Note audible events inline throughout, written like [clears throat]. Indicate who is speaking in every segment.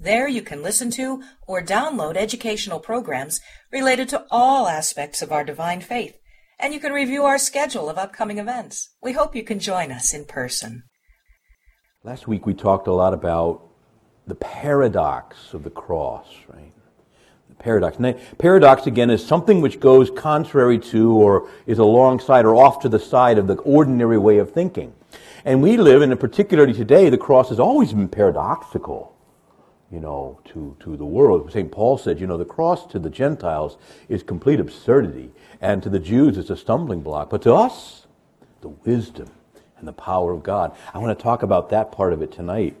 Speaker 1: There you can listen to or download educational programs related to all aspects of our divine faith, and you can review our schedule of upcoming events. We hope you can join us in person.
Speaker 2: Last week we talked a lot about the paradox of the cross, right? The paradox. And the paradox, again, is something which goes contrary to or is alongside or off to the side of the ordinary way of thinking. And we live in, particularly today, the cross has always been paradoxical you know, to, to the world. St. Paul said, you know, the cross to the Gentiles is complete absurdity, and to the Jews it's a stumbling block. But to us, the wisdom and the power of God. I want to talk about that part of it tonight.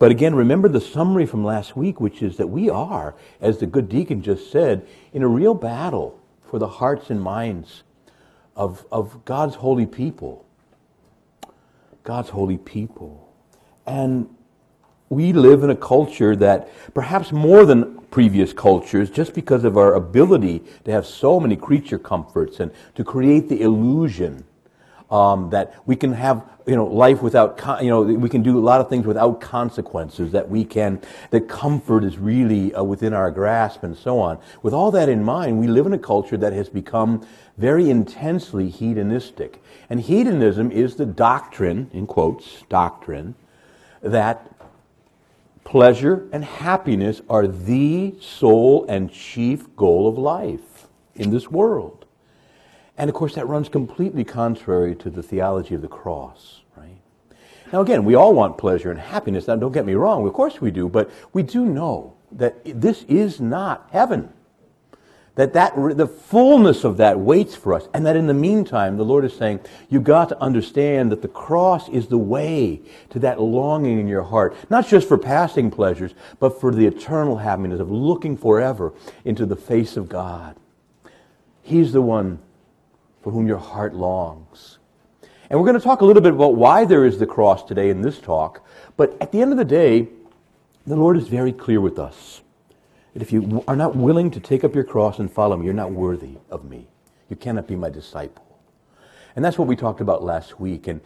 Speaker 2: But again, remember the summary from last week, which is that we are, as the good deacon just said, in a real battle for the hearts and minds of, of God's holy people. God's holy people. And we live in a culture that perhaps more than previous cultures, just because of our ability to have so many creature comforts and to create the illusion um, that we can have you know life without con- you know we can do a lot of things without consequences that we can that comfort is really uh, within our grasp and so on. With all that in mind we live in a culture that has become very intensely hedonistic. And hedonism is the doctrine in quotes doctrine that pleasure and happiness are the sole and chief goal of life in this world. And of course, that runs completely contrary to the theology of the cross, right? Now, again, we all want pleasure and happiness. Now, don't get me wrong, of course we do, but we do know that this is not heaven that, that the fullness of that waits for us. And that in the meantime, the Lord is saying, you've got to understand that the cross is the way to that longing in your heart, not just for passing pleasures, but for the eternal happiness of looking forever into the face of God. He's the one for whom your heart longs. And we're going to talk a little bit about why there is the cross today in this talk. But at the end of the day, the Lord is very clear with us if you are not willing to take up your cross and follow me, you're not worthy of me. You cannot be my disciple. And that's what we talked about last week. And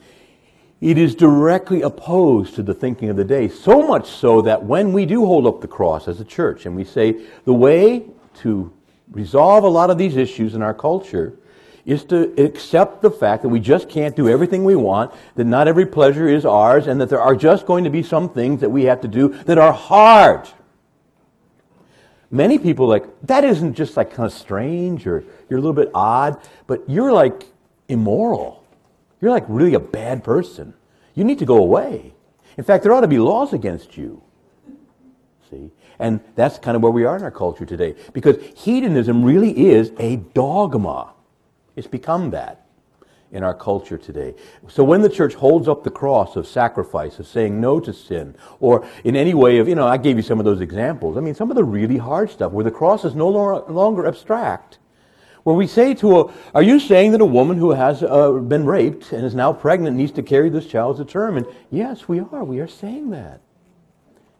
Speaker 2: it is directly opposed to the thinking of the day. So much so that when we do hold up the cross as a church and we say the way to resolve a lot of these issues in our culture is to accept the fact that we just can't do everything we want, that not every pleasure is ours, and that there are just going to be some things that we have to do that are hard many people like, that isn't just like kind of strange or you're a little bit odd, but you're like immoral. You're like really a bad person. You need to go away. In fact, there ought to be laws against you. See? And that's kind of where we are in our culture today. Because hedonism really is a dogma. It's become that in our culture today. So when the church holds up the cross of sacrifice, of saying no to sin, or in any way of, you know, I gave you some of those examples. I mean, some of the really hard stuff where the cross is no longer abstract. Where we say to a, are you saying that a woman who has uh, been raped and is now pregnant needs to carry this child to term? And yes, we are. We are saying that.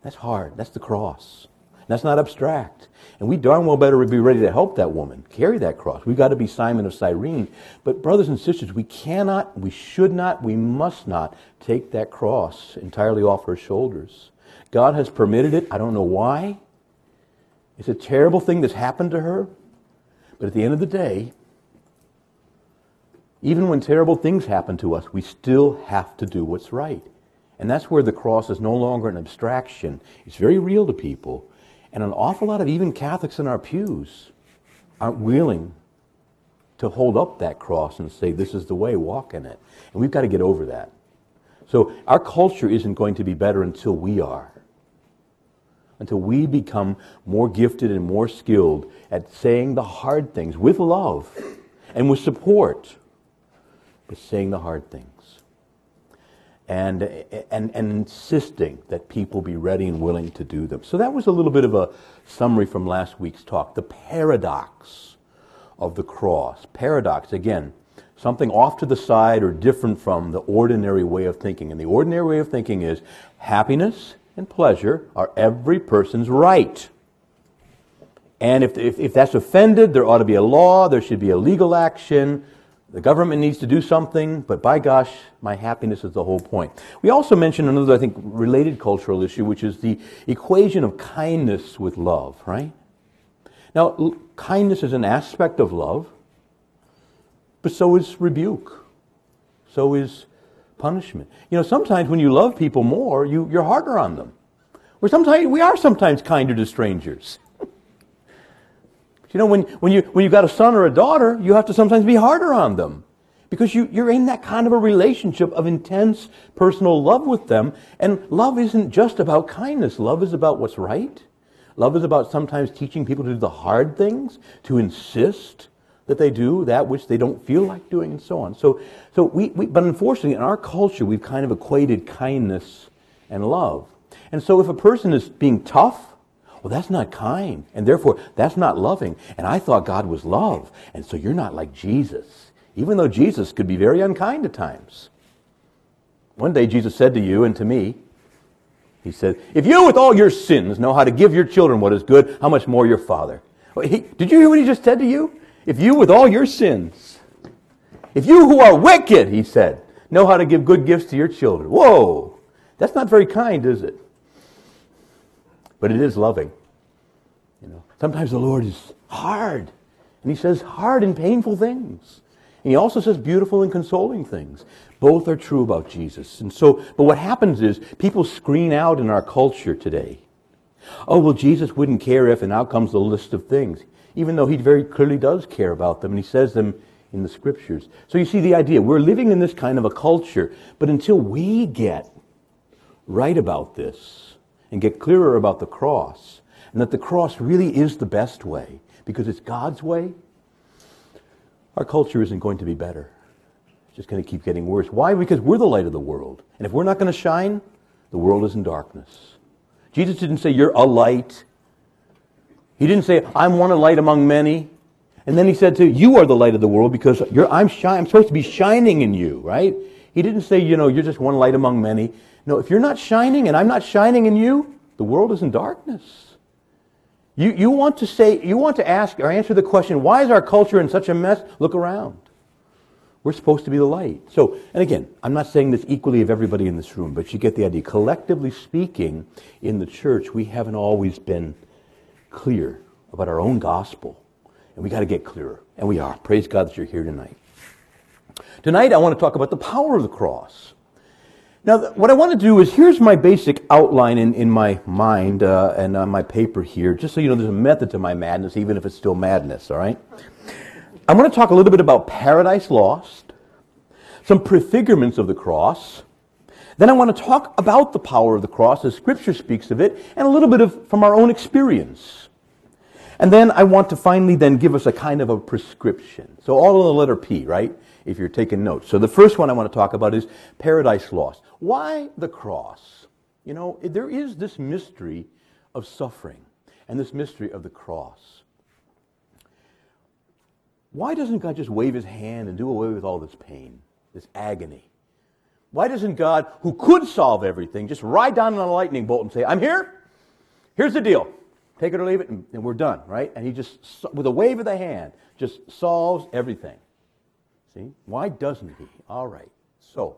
Speaker 2: That's hard. That's the cross. That's not abstract. And we darn well better be ready to help that woman carry that cross. We've got to be Simon of Cyrene. But, brothers and sisters, we cannot, we should not, we must not take that cross entirely off her shoulders. God has permitted it. I don't know why. It's a terrible thing that's happened to her. But at the end of the day, even when terrible things happen to us, we still have to do what's right. And that's where the cross is no longer an abstraction. It's very real to people. And an awful lot of even Catholics in our pews aren't willing to hold up that cross and say, this is the way, walk in it. And we've got to get over that. So our culture isn't going to be better until we are. Until we become more gifted and more skilled at saying the hard things with love and with support, but saying the hard things and, and, and insisting that people be ready and willing to do them. So that was a little bit of a summary from last week's talk. The paradox of the cross. Paradox, again, something off to the side or different from the ordinary way of thinking. And the ordinary way of thinking is happiness and pleasure are every person's right. And if, if, if, that's offended, there ought to be a law, there should be a legal action, the government needs to do something, but by gosh, my happiness is the whole point. We also mentioned another, I think, related cultural issue, which is the equation of kindness with love, right? Now, l- kindness is an aspect of love, but so is rebuke. So is punishment. You know, sometimes when you love people more, you, you're harder on them. Or sometimes we are sometimes kinder to strangers. You know, when, when, you, when you've got a son or a daughter, you have to sometimes be harder on them because you, you're in that kind of a relationship of intense personal love with them. And love isn't just about kindness. Love is about what's right. Love is about sometimes teaching people to do the hard things, to insist that they do that which they don't feel like doing, and so on. So, so we, we, but unfortunately, in our culture, we've kind of equated kindness and love. And so if a person is being tough, well, that's not kind, and therefore that's not loving. And I thought God was love, and so you're not like Jesus, even though Jesus could be very unkind at times. One day Jesus said to you and to me, He said, If you with all your sins know how to give your children what is good, how much more your Father? He, did you hear what He just said to you? If you with all your sins, if you who are wicked, He said, know how to give good gifts to your children. Whoa! That's not very kind, is it? But it is loving. You know, sometimes the Lord is hard, and He says hard and painful things. And He also says beautiful and consoling things. Both are true about Jesus. And so, but what happens is people screen out in our culture today. Oh, well, Jesus wouldn't care if, and out comes the list of things, even though He very clearly does care about them, and He says them in the scriptures. So you see the idea. We're living in this kind of a culture, but until we get right about this, and get clearer about the cross and that the cross really is the best way because it's God's way, our culture isn't going to be better. It's just going to keep getting worse. Why? Because we're the light of the world. And if we're not going to shine, the world is in darkness. Jesus didn't say, You're a light. He didn't say, I'm one light among many. And then he said to you are the light of the world because I'm, shi- I'm supposed to be shining in you, right? He didn't say, you know, you're just one light among many. No, if you're not shining and I'm not shining in you, the world is in darkness. You, you want to say, you want to ask or answer the question, why is our culture in such a mess? Look around. We're supposed to be the light. So, and again, I'm not saying this equally of everybody in this room, but you get the idea. Collectively speaking, in the church, we haven't always been clear about our own gospel. And we got to get clearer. And we are. Praise God that you're here tonight. Tonight, I want to talk about the power of the cross. Now, what I want to do is here's my basic outline in, in my mind uh, and on my paper here, just so you know there's a method to my madness, even if it's still madness, all right? I'm going to talk a little bit about paradise lost, some prefigurements of the cross. Then I want to talk about the power of the cross as Scripture speaks of it, and a little bit of from our own experience. And then I want to finally then give us a kind of a prescription. So all in the letter P, right? If you're taking notes. So the first one I want to talk about is paradise lost. Why the cross? You know, there is this mystery of suffering and this mystery of the cross. Why doesn't God just wave his hand and do away with all this pain, this agony? Why doesn't God, who could solve everything, just ride down on a lightning bolt and say, I'm here, here's the deal. Take it or leave it, and, and we're done, right? And he just, with a wave of the hand, just solves everything. See? Why doesn't he? All right. So,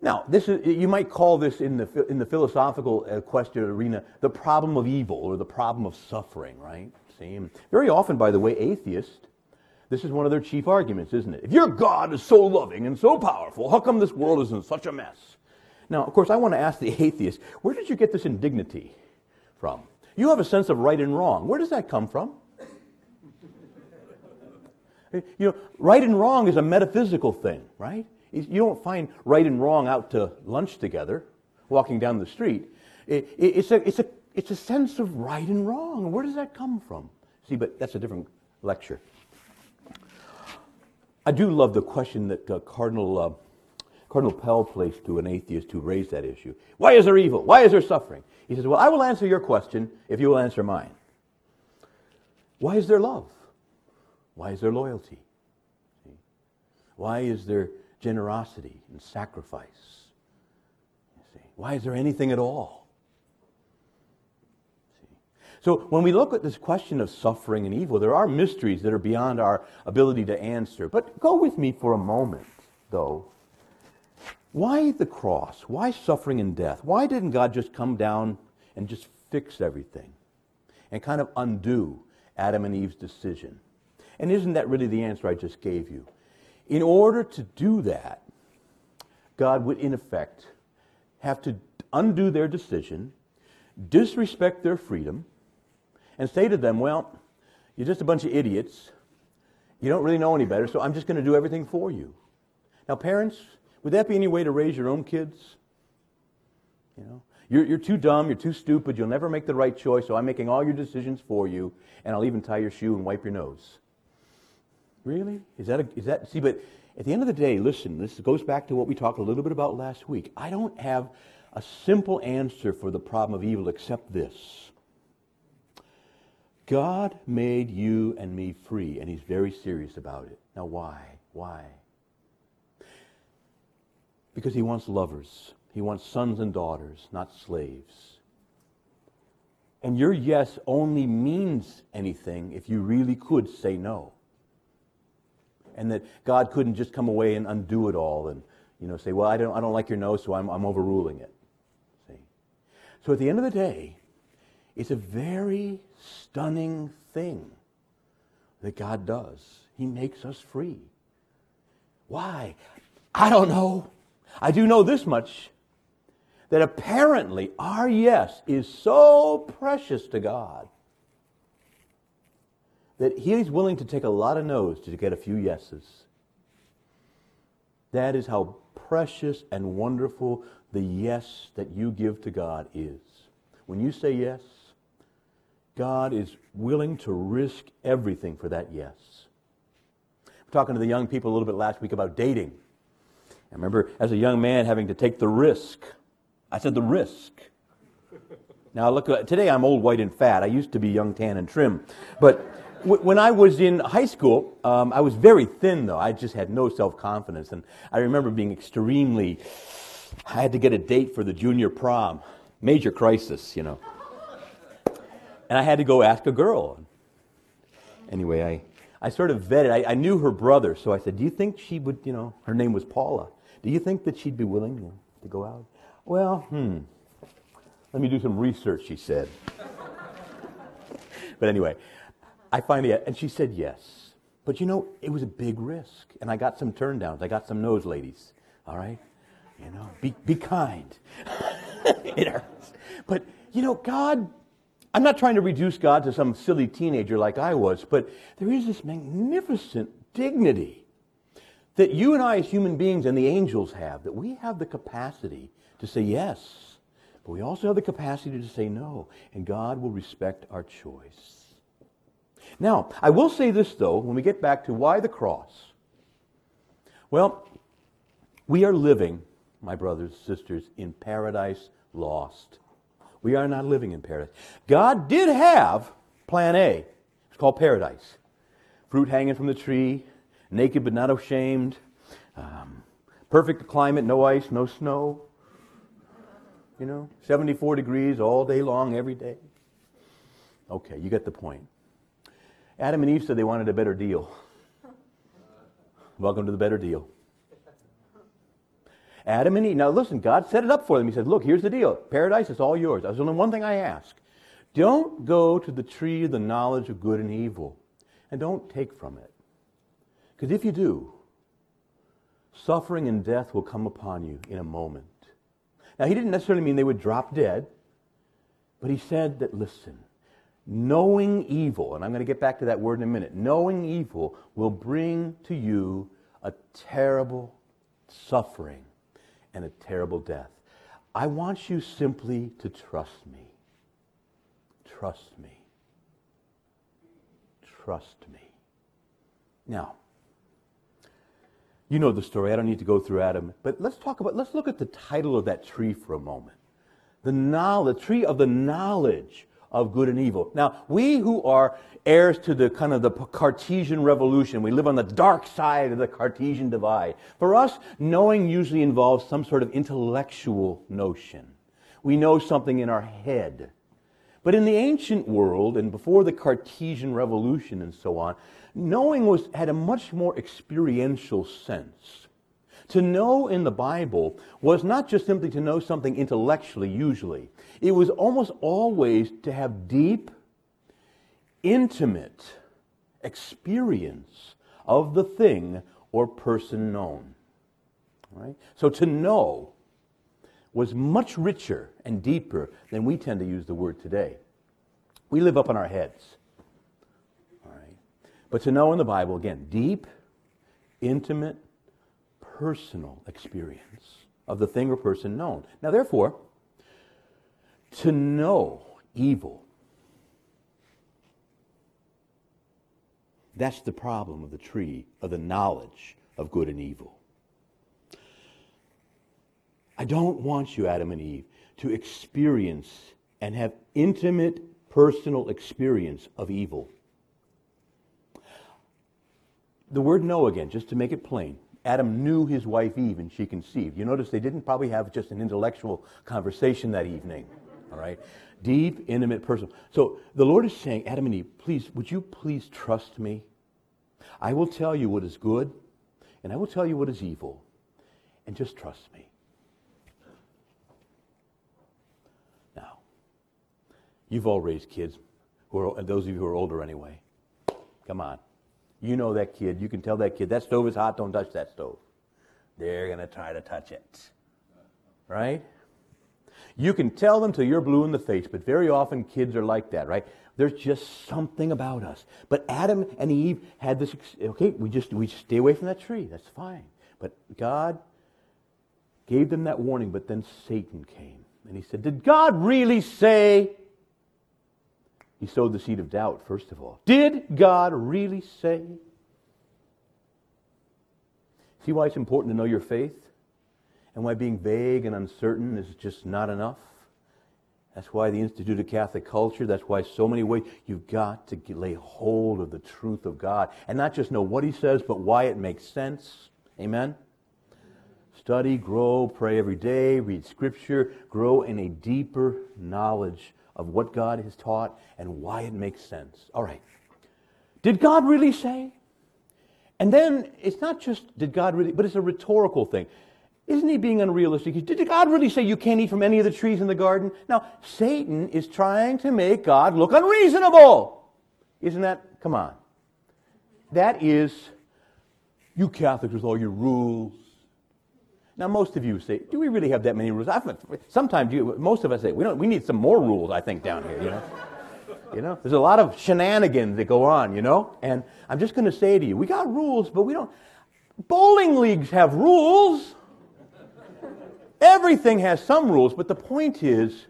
Speaker 2: now, this is, you might call this in the, in the philosophical uh, question arena the problem of evil or the problem of suffering, right? See? very often, by the way, atheists, this is one of their chief arguments, isn't it? If your God is so loving and so powerful, how come this world is in such a mess? Now, of course, I want to ask the [laughs] atheist, where did you get this indignity from? You have a sense of right and wrong. Where does that come from? You know, right and wrong is a metaphysical thing, right? You don't find right and wrong out to lunch together, walking down the street. It, it, it's, a, it's, a, it's a sense of right and wrong. Where does that come from? See, but that's a different lecture. I do love the question that uh, Cardinal, uh, Cardinal Pell placed to an atheist who raised that issue. Why is there evil? Why is there suffering? He says, Well, I will answer your question if you will answer mine. Why is there love? Why is there loyalty? Why is there generosity and sacrifice? Why is there anything at all? So when we look at this question of suffering and evil, there are mysteries that are beyond our ability to answer. But go with me for a moment, though. Why the cross? Why suffering and death? Why didn't God just come down and just fix everything and kind of undo Adam and Eve's decision? And isn't that really the answer I just gave you? In order to do that, God would, in effect, have to undo their decision, disrespect their freedom, and say to them, Well, you're just a bunch of idiots. You don't really know any better, so I'm just going to do everything for you. Now, parents, would that be any way to raise your own kids? You know, you're, you're too dumb, you're too stupid, you'll never make the right choice, so I'm making all your decisions for you, and I'll even tie your shoe and wipe your nose. Really? Is that, a, is that, see, but at the end of the day, listen, this goes back to what we talked a little bit about last week. I don't have a simple answer for the problem of evil except this God made you and me free, and He's very serious about it. Now, why? Why? Because He wants lovers, He wants sons and daughters, not slaves. And your yes only means anything if you really could say no and that God couldn't just come away and undo it all and you know say, well, I don't, I don't like your no, so I'm, I'm overruling it. See? So at the end of the day, it's a very stunning thing that God does. He makes us free. Why? I don't know. I do know this much that apparently our yes is so precious to God that he's willing to take a lot of no's to get a few yeses. That is how precious and wonderful the yes that you give to God is. When you say yes, God is willing to risk everything for that yes. I'm talking to the young people a little bit last week about dating. I remember as a young man having to take the risk. I said the risk. Now look, uh, today I'm old, white, and fat. I used to be young, tan, and trim. But when I was in high school, um, I was very thin, though. I just had no self confidence. And I remember being extremely, I had to get a date for the junior prom. Major crisis, you know. And I had to go ask a girl. Anyway, I, I sort of vetted. I, I knew her brother, so I said, Do you think she would, you know, her name was Paula. Do you think that she'd be willing you know, to go out? Well, hmm. Let me do some research, she said. [laughs] but anyway, I finally, and she said yes. But you know, it was a big risk. And I got some turn downs. I got some nose ladies. All right? You know, be, be kind. [laughs] it hurts. But, you know, God, I'm not trying to reduce God to some silly teenager like I was, but there is this magnificent dignity that you and I, as human beings, and the angels have, that we have the capacity to say yes, but we also have the capacity to say no, and God will respect our choice. Now, I will say this, though, when we get back to why the cross. Well, we are living, my brothers and sisters, in paradise lost. We are not living in paradise. God did have plan A. It's called paradise. Fruit hanging from the tree, naked but not ashamed, um, perfect climate, no ice, no snow. You know, 74 degrees all day long, every day. Okay, you get the point. Adam and Eve said they wanted a better deal. Welcome to the better deal. Adam and Eve. Now listen, God set it up for them. He said, Look, here's the deal. Paradise is all yours. There's only one thing I ask. Don't go to the tree of the knowledge of good and evil, and don't take from it. Because if you do, suffering and death will come upon you in a moment. Now, he didn't necessarily mean they would drop dead, but he said that, listen, knowing evil, and I'm going to get back to that word in a minute, knowing evil will bring to you a terrible suffering and a terrible death. I want you simply to trust me. Trust me. Trust me. Now, you know the story. I don't need to go through Adam. But let's talk about, let's look at the title of that tree for a moment. The, knowledge, the tree of the knowledge of good and evil. Now, we who are heirs to the kind of the Cartesian revolution, we live on the dark side of the Cartesian divide. For us, knowing usually involves some sort of intellectual notion. We know something in our head. But in the ancient world and before the Cartesian revolution and so on, knowing was, had a much more experiential sense. To know in the Bible was not just simply to know something intellectually, usually. It was almost always to have deep, intimate experience of the thing or person known. Right? So to know was much richer and deeper than we tend to use the word today. We live up in our heads. All right. But to know in the Bible, again, deep, intimate, personal experience of the thing or person known. Now, therefore, to know evil, that's the problem of the tree of the knowledge of good and evil. I don't want you, Adam and Eve, to experience and have intimate personal experience of evil. The word know again, just to make it plain. Adam knew his wife Eve and she conceived. You notice they didn't probably have just an intellectual conversation that evening. All right? Deep, intimate, personal. So the Lord is saying, Adam and Eve, please, would you please trust me? I will tell you what is good, and I will tell you what is evil. And just trust me. Now, you've all raised kids, who are, those of you who are older anyway. Come on. You know that kid. You can tell that kid, that stove is hot, don't touch that stove. They're going to try to touch it. Right? You can tell them till you're blue in the face, but very often kids are like that, right? There's just something about us. But Adam and Eve had this, okay, we just, we just stay away from that tree. That's fine. But God gave them that warning, but then Satan came. And he said, Did God really say? He sowed the seed of doubt, first of all. Did God really say? See why it's important to know your faith? and why being vague and uncertain is just not enough. That's why the Institute of Catholic Culture, that's why so many ways you've got to lay hold of the truth of God and not just know what He says, but why it makes sense. Amen? Study, grow, pray every day, read Scripture, grow in a deeper knowledge of what God has taught and why it makes sense. All right. Did God really say? And then it's not just did God really, but it's a rhetorical thing. Isn't he being unrealistic? Did God really say you can't eat from any of the trees in the garden? Now, Satan is trying to make God look unreasonable. Isn't that? Come on. That is, you Catholics with all your rules. Now, most of you say, do we really have that many rules? I've, sometimes you, most of us say, we, don't, we need some more rules, I think, down here, you know? you know, there's a lot of shenanigans that go on, you know? And I'm just going to say to you, we got rules, but we don't. Bowling leagues have rules. Everything has some rules, but the point is,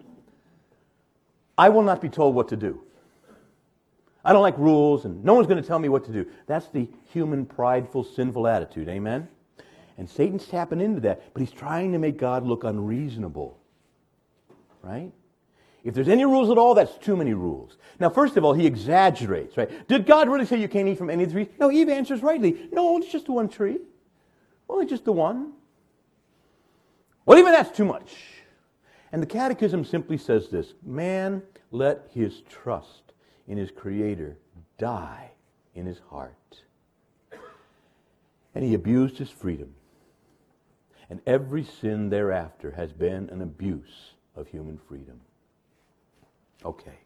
Speaker 2: I will not be told what to do. I don't like rules, and no one's going to tell me what to do. That's the human, prideful, sinful attitude. Amen? And Satan's tapping into that, but he's trying to make God look unreasonable. Right? If there's any rules at all, that's too many rules. Now, first of all, he exaggerates, right? Did God really say you can't eat from any of the trees? No, Eve answers rightly. No, it's just the one tree. Only just the one. Well, even that's too much. And the Catechism simply says this Man, let his trust in his Creator die in his heart. And he abused his freedom. And every sin thereafter has been an abuse of human freedom. Okay.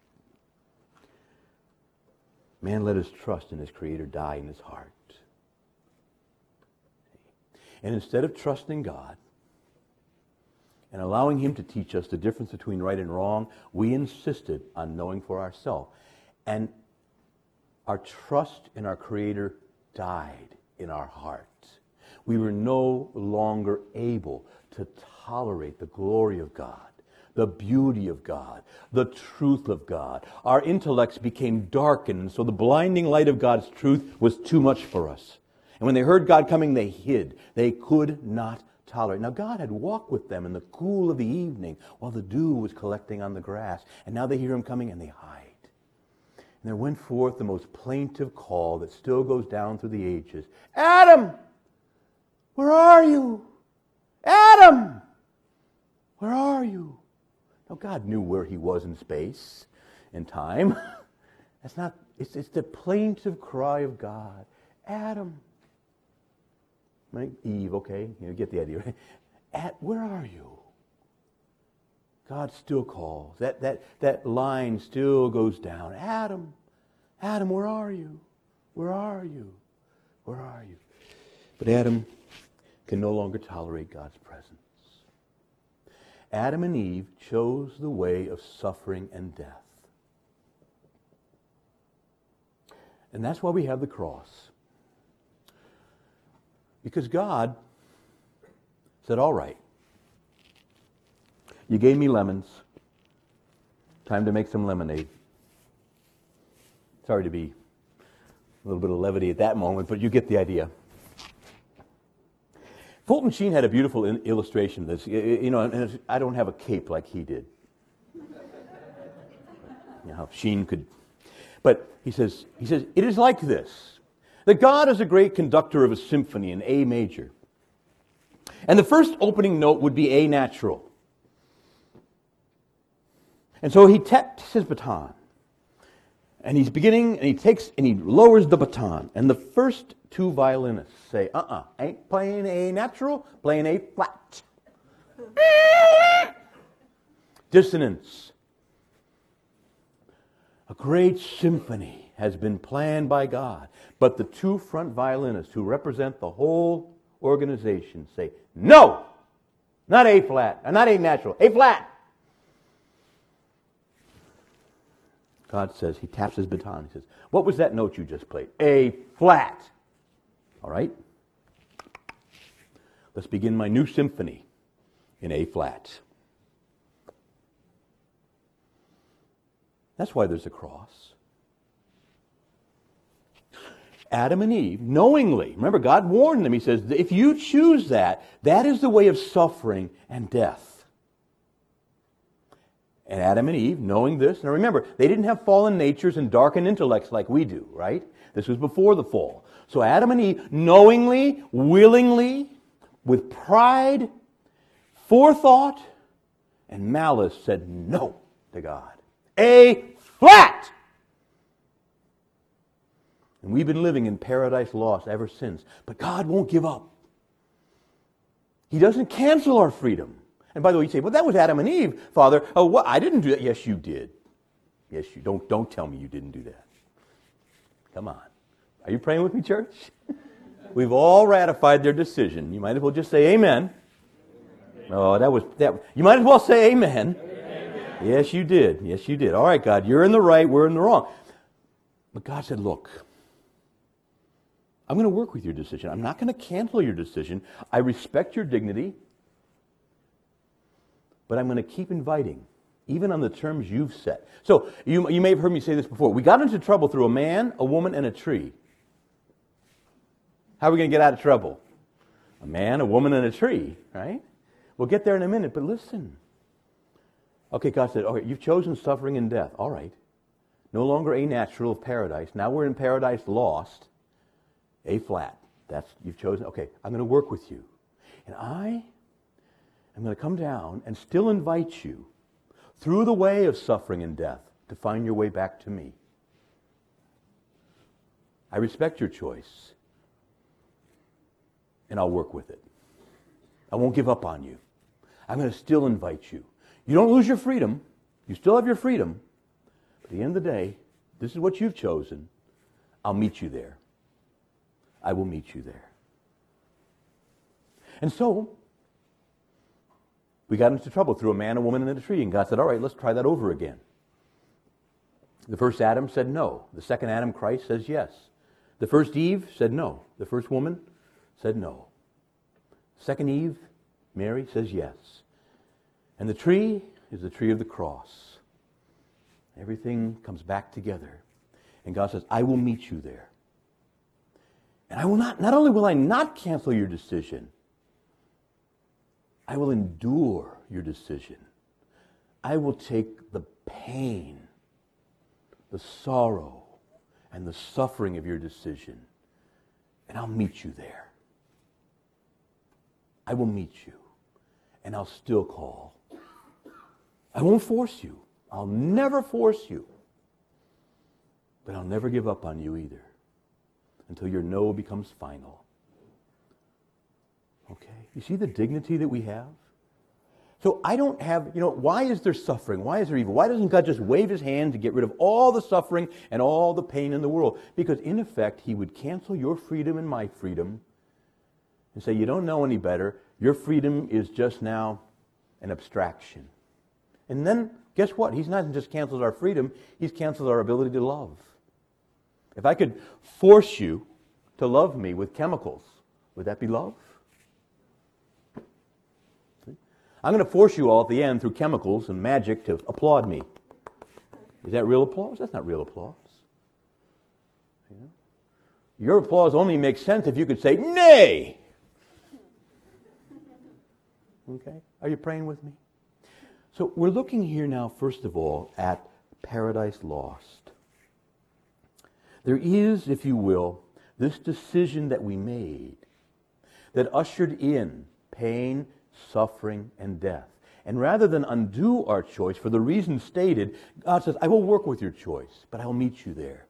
Speaker 2: Man let his trust in his Creator die in his heart. And instead of trusting God, and allowing Him to teach us the difference between right and wrong, we insisted on knowing for ourselves. And our trust in our Creator died in our hearts. We were no longer able to tolerate the glory of God, the beauty of God, the truth of God. Our intellects became darkened, so the blinding light of God's truth was too much for us. And when they heard God coming, they hid. They could not tolerate. Now, God had walked with them in the cool of the evening while the dew was collecting on the grass. And now they hear him coming and they hide. And there went forth the most plaintive call that still goes down through the ages Adam, where are you? Adam, where are you? Now, God knew where he was in space and time. [laughs] That's not, it's, it's the plaintive cry of God Adam, right? Eve, okay, you get the idea. Right? At, where are you? God still calls. That, that, that line still goes down. Adam, Adam, where are you? Where are you? Where are you? But Adam can no longer tolerate God's presence. Adam and Eve chose the way of suffering and death. And that's why we have the cross. Because God said, All right, you gave me lemons. Time to make some lemonade. Sorry to be a little bit of levity at that moment, but you get the idea. Fulton Sheen had a beautiful in- illustration of this. You know, I don't have a cape like he did. You know, Sheen could. But he says, he says, it is like this that God is a great conductor of a symphony in A major. And the first opening note would be A natural. And so he taps his baton. And he's beginning, and he takes, and he lowers the baton. And the first two violinists say, uh uh-uh, uh, ain't playing A natural, playing A flat. Dissonance. A great symphony has been planned by God. But the two front violinists who represent the whole organization say, no, not A flat, not A natural, A flat. God says, he taps his baton. He says, What was that note you just played? A flat. All right? Let's begin my new symphony in A flat. That's why there's a cross. Adam and Eve, knowingly, remember, God warned them. He says, if you choose that, that is the way of suffering and death. And Adam and Eve, knowing this, now remember, they didn't have fallen natures and darkened intellects like we do, right? This was before the fall. So Adam and Eve, knowingly, willingly, with pride, forethought, and malice, said no to God. A flat! And we've been living in paradise lost ever since. But God won't give up. He doesn't cancel our freedom. And by the way, you say, well, that was Adam and Eve, Father. Oh? I didn't do that. Yes, you did. Yes, you don't. Don't tell me you didn't do that. Come on. Are you praying with me, church? [laughs] We've all ratified their decision. You might as well just say amen. Oh, that was that. You might as well say amen. amen. Yes, you did. Yes, you did. All right, God, you're in the right, we're in the wrong. But God said, look, I'm going to work with your decision. I'm not going to cancel your decision. I respect your dignity, but I'm going to keep inviting, even on the terms you've set. So you, you may have heard me say this before. We got into trouble through a man, a woman, and a tree. How are we going to get out of trouble? A man, a woman, and a tree, right? We'll get there in a minute, but listen. Okay, God said, okay, you've chosen suffering and death. All right. No longer a natural of paradise. Now we're in paradise lost. A flat. That's you've chosen. Okay, I'm going to work with you. And I am going to come down and still invite you through the way of suffering and death to find your way back to me. I respect your choice. And I'll work with it. I won't give up on you. I'm going to still invite you. You don't lose your freedom. You still have your freedom. But at the end of the day, this is what you've chosen. I'll meet you there. I will meet you there. And so, we got into trouble through a man, a woman, and a tree. And God said, All right, let's try that over again. The first Adam said no. The second Adam, Christ, says yes. The first Eve said no. The first woman said no. Second Eve, Mary, says yes. And the tree is the tree of the cross. Everything comes back together. And God says, I will meet you there. And I will not, not only will I not cancel your decision, I will endure your decision. I will take the pain, the sorrow, and the suffering of your decision, and I'll meet you there. I will meet you, and I'll still call. I won't force you. I'll never force you. But I'll never give up on you either until your no becomes final. Okay? You see the dignity that we have? So I don't have, you know, why is there suffering? Why is there evil? Why doesn't God just wave his hand to get rid of all the suffering and all the pain in the world? Because in effect, he would cancel your freedom and my freedom and say, you don't know any better. Your freedom is just now an abstraction. And then, guess what? He's not just canceled our freedom, he's canceled our ability to love. If I could force you to love me with chemicals, would that be love? I'm going to force you all at the end through chemicals and magic to applaud me. Is that real applause? That's not real applause. Know? Your applause only makes sense if you could say, nay. Okay? Are you praying with me? So we're looking here now, first of all, at paradise lost. There is, if you will, this decision that we made that ushered in pain, suffering, and death. And rather than undo our choice for the reason stated, God says, I will work with your choice, but I'll meet you there.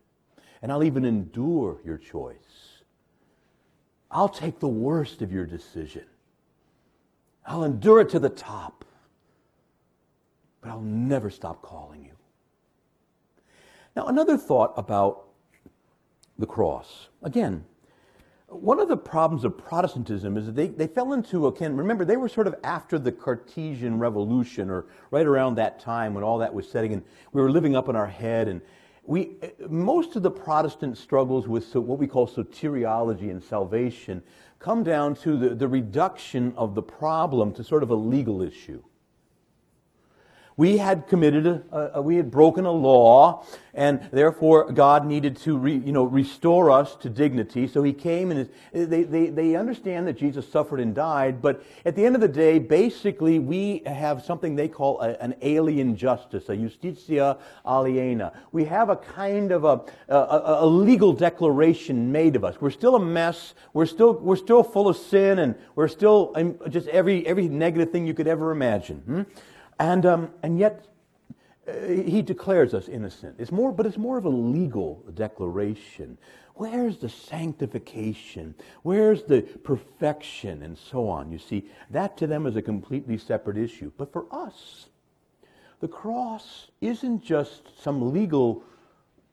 Speaker 2: And I'll even endure your choice. I'll take the worst of your decision. I'll endure it to the top. But I'll never stop calling you. Now, another thought about the cross. Again, one of the problems of Protestantism is that they, they fell into a can. Remember, they were sort of after the Cartesian Revolution, or right around that time when all that was setting, and we were living up in our head. And we, most of the Protestant struggles with what we call soteriology and salvation come down to the, the reduction of the problem to sort of a legal issue we had committed a, a, we had broken a law and therefore god needed to re, you know restore us to dignity. So he came and they, they, they understand that jesus suffered and died but at the end of the day basically we have something they call a, an alien justice a justitia aliena. We have a kind of a, a, a legal declaration made of us. We're still a mess. We're still we're still full of sin and we're still um, just every every negative thing you could ever imagine hmm? And, um, and yet, uh, he declares us innocent. It's more, but it's more of a legal declaration. Where's the sanctification? Where's the perfection? And so on. You see, that to them is a completely separate issue. But for us, the cross isn't just some legal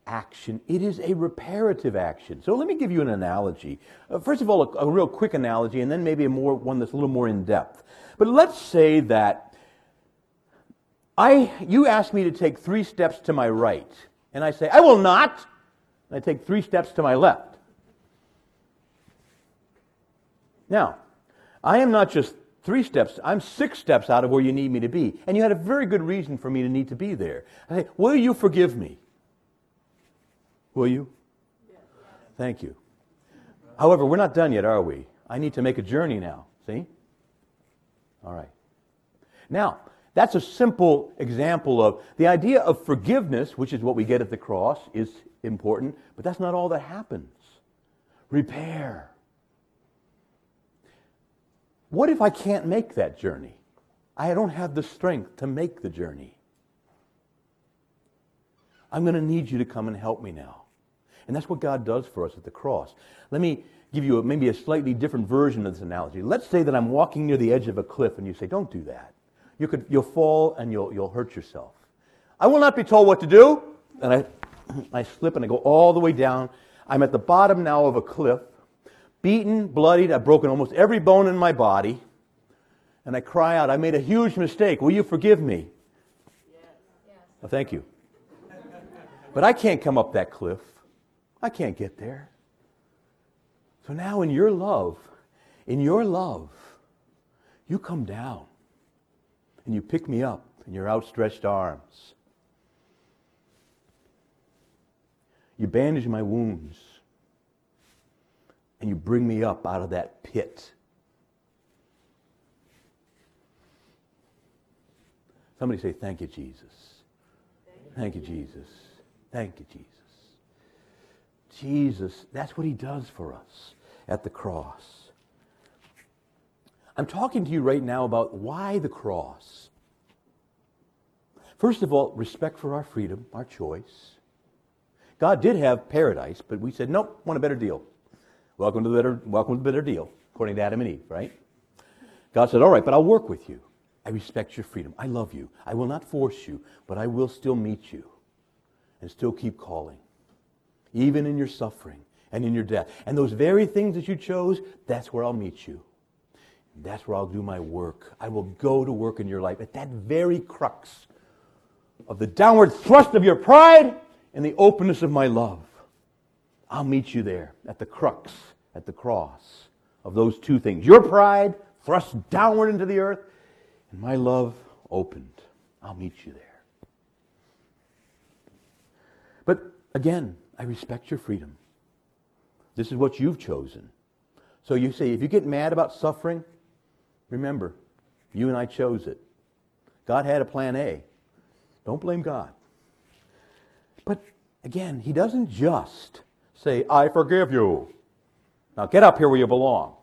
Speaker 2: action, it is a reparative action. So let me give you an analogy. Uh, first of all, a, a real quick analogy, and then maybe a more, one that's a little more in depth. But let's say that I, you ask me to take three steps to my right, and I say, I will not. And I take three steps to my left. Now, I am not just three steps, I'm six steps out of where you need me to be. And you had a very good reason for me to need to be there. I say, Will you forgive me? Will you? Thank you. However, we're not done yet, are we? I need to make a journey now. See? All right. Now, that's a simple example of the idea of forgiveness, which is what we get at the cross, is important, but that's not all that happens. Repair. What if I can't make that journey? I don't have the strength to make the journey. I'm going to need you to come and help me now. And that's what God does for us at the cross. Let me give you a, maybe a slightly different version of this analogy. Let's say that I'm walking near the edge of a cliff and you say, Don't do that you could, you'll fall and you'll, you'll hurt yourself. I will not be told what to do. And I, [clears throat] I slip and I go all the way down. I'm at the bottom now of a cliff, beaten, bloodied. I've broken almost every bone in my body. And I cry out, I made a huge mistake. Will you forgive me? Yes. Well, thank you. But I can't come up that cliff. I can't get there. So now, in your love, in your love, you come down and you pick me up in your outstretched arms. You bandage my wounds and you bring me up out of that pit. Somebody say, Thank you, Jesus. Thank you, Jesus. Thank you, Jesus. Jesus, that's what he does for us at the cross. I'm talking to you right now about why the cross. First of all, respect for our freedom, our choice. God did have paradise, but we said, nope, want a better deal. Welcome to the better, welcome to the better deal, according to Adam and Eve, right? God said, all right, but I'll work with you. I respect your freedom. I love you. I will not force you, but I will still meet you and still keep calling, even in your suffering and in your death. And those very things that you chose, that's where I'll meet you. That's where I'll do my work. I will go to work in your life at that very crux of the downward thrust of your pride and the openness of my love. I'll meet you there at the crux, at the cross of those two things. Your pride thrust downward into the earth, and my love opened. I'll meet you there. But again, I respect your freedom. This is what you've chosen. So you say, if you get mad about suffering, remember, you and I chose it. God had a plan A. Don't blame God. But again, He doesn't just say, I forgive you. Now get up here where you belong.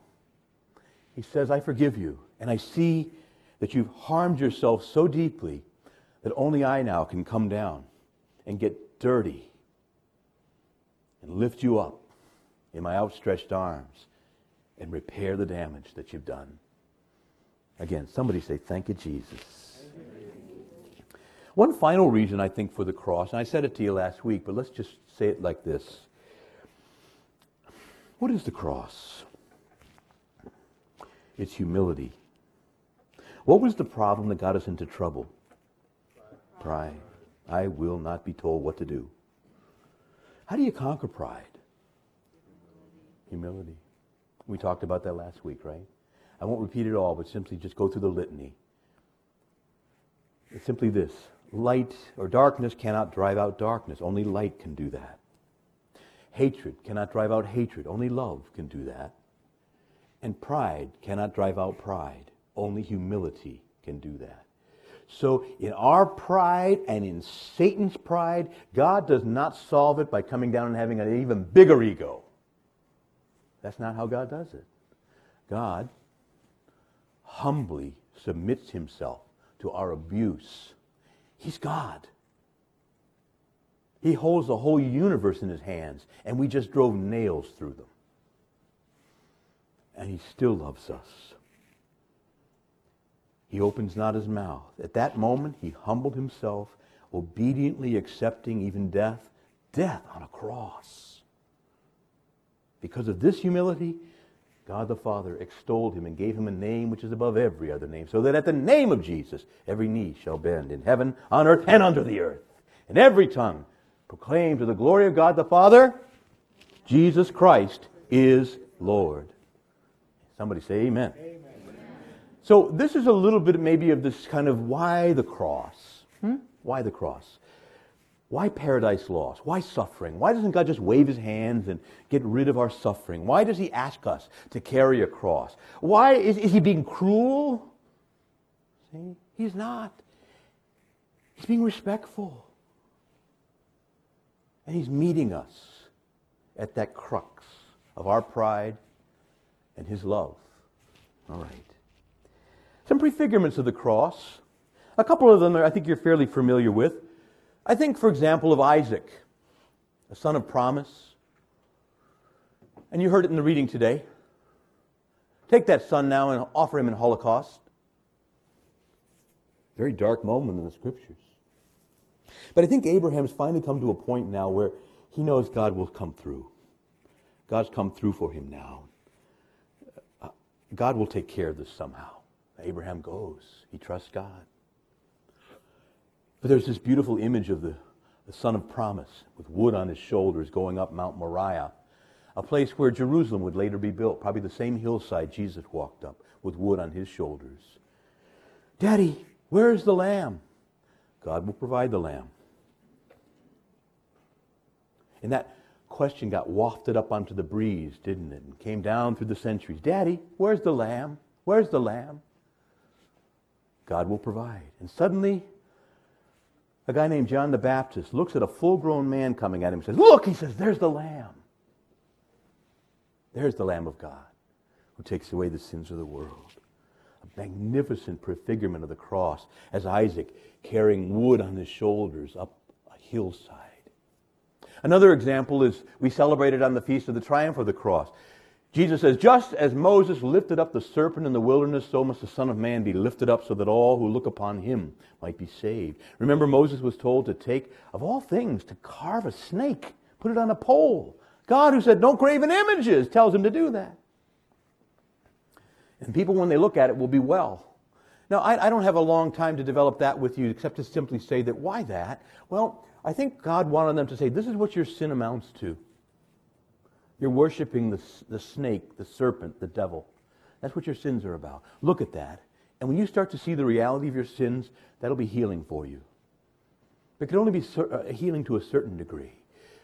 Speaker 2: He says, I forgive you. And I see that you've harmed yourself so deeply that only I now can come down and get dirty and lift you up in my outstretched arms and repair the damage that you've done. Again, somebody say, Thank you, Jesus. One final reason I think for the cross, and I said it to you last week, but let's just say it like this. What is the cross? It's humility. What was the problem that got us into trouble? Pride. I will not be told what to do. How do you conquer pride? Humility. We talked about that last week, right? I won't repeat it all, but simply just go through the litany. It's simply this light or darkness cannot drive out darkness, only light can do that. Hatred cannot drive out hatred, only love can do that. And pride cannot drive out pride, only humility can do that. So, in our pride and in Satan's pride, God does not solve it by coming down and having an even bigger ego. That's not how God does it. God humbly submits himself to our abuse. He's God. He holds the whole universe in his hands, and we just drove nails through them. And he still loves us. He opens not his mouth. At that moment, he humbled himself, obediently accepting even death, death on a cross. Because of this humility, God the Father extolled him and gave him a name which is above every other name, so that at the name of Jesus every knee shall bend in heaven, on earth, and under the earth, and every tongue proclaim to the glory of God the Father, Jesus Christ is Lord. Somebody say amen. amen. So this is a little bit maybe of this kind of why the cross? Hmm? Why the cross? Why paradise lost? Why suffering? Why doesn't God just wave his hands and get rid of our suffering? Why does he ask us to carry a cross? Why is, is he being cruel? See? He's not. He's being respectful. And he's meeting us at that crux of our pride and his love. All right. Some prefigurements of the cross. A couple of them I think you're fairly familiar with. I think, for example, of Isaac, a son of promise. And you heard it in the reading today. Take that son now and offer him in Holocaust. Very dark moment in the scriptures. But I think Abraham's finally come to a point now where he knows God will come through. God's come through for him now. Uh, God will take care of this somehow. Abraham goes. He trusts God. But there's this beautiful image of the, the son of promise with wood on his shoulders going up Mount Moriah, a place where Jerusalem would later be built, probably the same hillside Jesus walked up with wood on his shoulders. Daddy, where is the lamb? God will provide the lamb. And that question got wafted up onto the breeze, didn't it? And came down through the centuries. Daddy, where's the lamb? Where's the lamb? God will provide. And suddenly, a guy named John the Baptist looks at a full grown man coming at him and says, Look, he says, there's the Lamb. There's the Lamb of God who takes away the sins of the world. A magnificent prefigurement of the cross as Isaac carrying wood on his shoulders up a hillside. Another example is we celebrated on the Feast of the Triumph of the Cross. Jesus says, Just as Moses lifted up the serpent in the wilderness, so must the Son of Man be lifted up so that all who look upon him might be saved. Remember, Moses was told to take, of all things, to carve a snake, put it on a pole. God, who said, Don't graven images, tells him to do that. And people, when they look at it, will be well. Now, I, I don't have a long time to develop that with you, except to simply say that why that? Well, I think God wanted them to say, This is what your sin amounts to. You're worshiping the, the snake, the serpent, the devil. That's what your sins are about. Look at that. And when you start to see the reality of your sins, that'll be healing for you. It can only be uh, healing to a certain degree.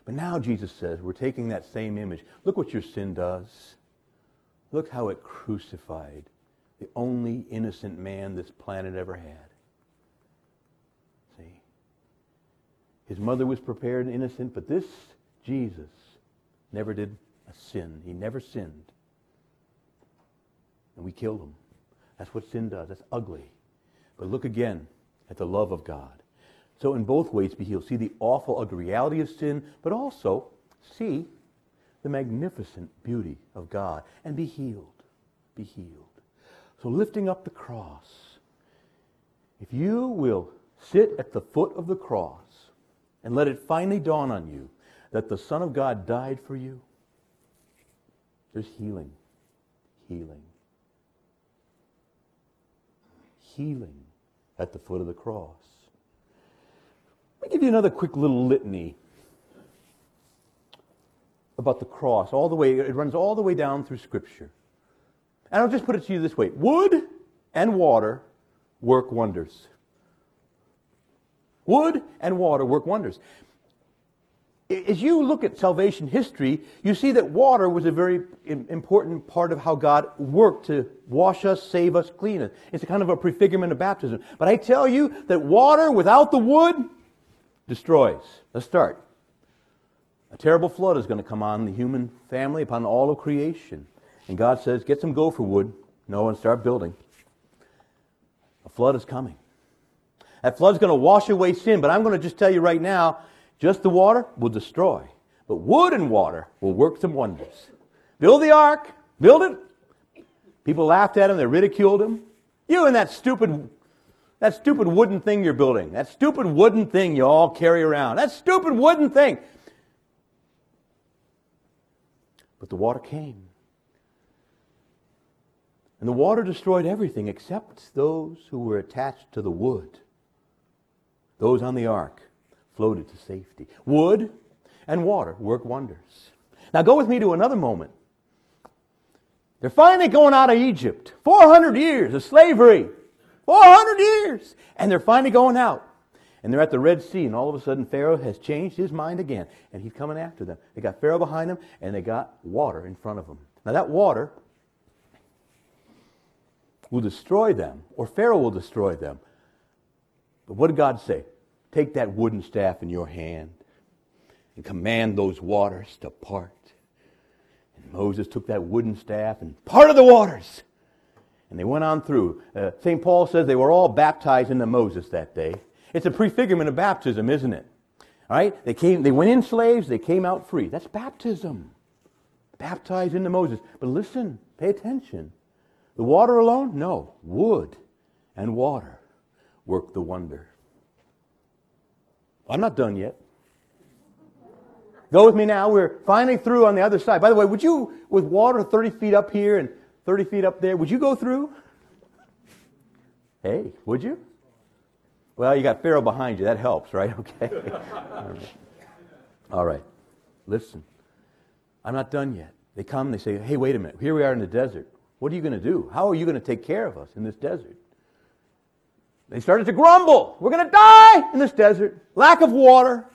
Speaker 2: But now Jesus says, we're taking that same image. Look what your sin does. Look how it crucified the only innocent man this planet ever had. See? His mother was prepared and innocent, but this Jesus never did a sin. He never sinned. And we killed him. That's what sin does. That's ugly. But look again at the love of God. So, in both ways, be healed. See the awful, ugly reality of sin, but also see the magnificent beauty of God and be healed. Be healed. So, lifting up the cross, if you will sit at the foot of the cross and let it finally dawn on you that the Son of God died for you, there's healing. Healing. Healing at the foot of the cross. Let me give you another quick little litany about the cross. All the way, it runs all the way down through Scripture. And I'll just put it to you this way wood and water work wonders. Wood and water work wonders as you look at salvation history, you see that water was a very important part of how God worked to wash us, save us, clean us. It's a kind of a prefigurement of baptism. But I tell you that water without the wood destroys. Let's start. A terrible flood is going to come on the human family, upon all of creation. And God says, get some gopher wood, Noah, and start building. A flood is coming. That flood's going to wash away sin, but I'm going to just tell you right now, just the water will destroy. But wood and water will work some wonders. Build the ark, build it. People laughed at him, they ridiculed him. You and that stupid that stupid wooden thing you're building. That stupid wooden thing you all carry around. That stupid wooden thing. But the water came. And the water destroyed everything except those who were attached to the wood, those on the ark floated to safety. Wood and water work wonders. Now go with me to another moment. They're finally going out of Egypt. 400 years of slavery. 400 years. And they're finally going out. And they're at the Red Sea, and all of a sudden Pharaoh has changed his mind again, and he's coming after them. They got Pharaoh behind them, and they got water in front of them. Now, that water will destroy them, or Pharaoh will destroy them. But what did God say? Take that wooden staff in your hand and command those waters to part. And Moses took that wooden staff and parted the waters. And they went on through. Uh, St. Paul says they were all baptized into Moses that day. It's a prefigurement of baptism, isn't it? All right? They, came, they went in slaves, they came out free. That's baptism. Baptized into Moses. But listen, pay attention. The water alone? No. Wood and water work the wonder. I'm not done yet. Go with me now. We're finally through on the other side. By the way, would you, with water 30 feet up here and 30 feet up there, would you go through? Hey, would you? Well, you got Pharaoh behind you. That helps, right? [laughs] Okay. All right. All right. Listen. I'm not done yet. They come, they say, hey, wait a minute. Here we are in the desert. What are you going to do? How are you going to take care of us in this desert? They started to grumble. We're going to die in this desert. Lack of water.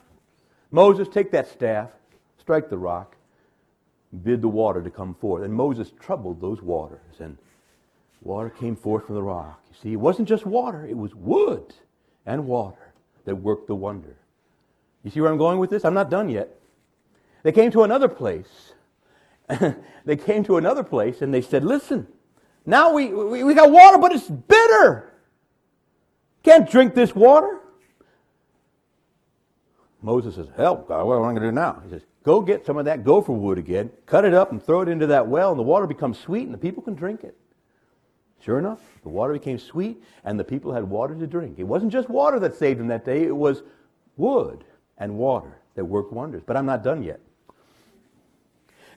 Speaker 2: Moses, take that staff, strike the rock, bid the water to come forth. And Moses troubled those waters, and water came forth from the rock. You see, it wasn't just water, it was wood and water that worked the wonder. You see where I'm going with this? I'm not done yet. They came to another place. [laughs] they came to another place and they said, Listen, now we, we, we got water, but it's bitter. Can't drink this water. Moses says, Help, God, what am I going to do now? He says, Go get some of that gopher wood again, cut it up, and throw it into that well, and the water becomes sweet, and the people can drink it. Sure enough, the water became sweet, and the people had water to drink. It wasn't just water that saved them that day, it was wood and water that worked wonders. But I'm not done yet.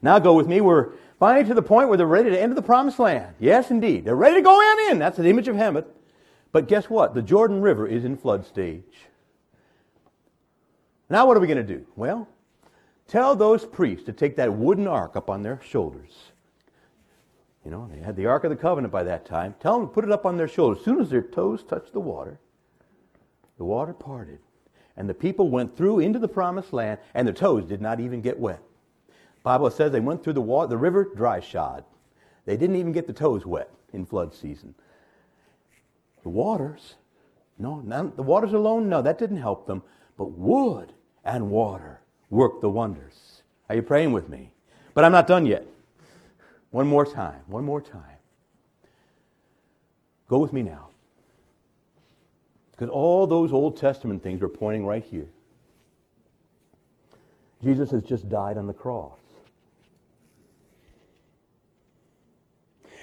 Speaker 2: Now go with me. We're finally to the point where they're ready to enter the promised land. Yes, indeed. They're ready to go in. That's the image of Hamath. But guess what? The Jordan River is in flood stage. Now what are we going to do? Well, tell those priests to take that wooden ark up on their shoulders. You know, they had the Ark of the Covenant by that time. Tell them to put it up on their shoulders. As soon as their toes touched the water, the water parted. And the people went through into the promised land, and their toes did not even get wet. Bible says they went through the, water, the river dry shod. They didn't even get the toes wet in flood season. The waters, no, the waters alone, no, that didn't help them. But wood and water worked the wonders. Are you praying with me? But I'm not done yet. One more time, one more time. Go with me now. Because all those Old Testament things are pointing right here. Jesus has just died on the cross.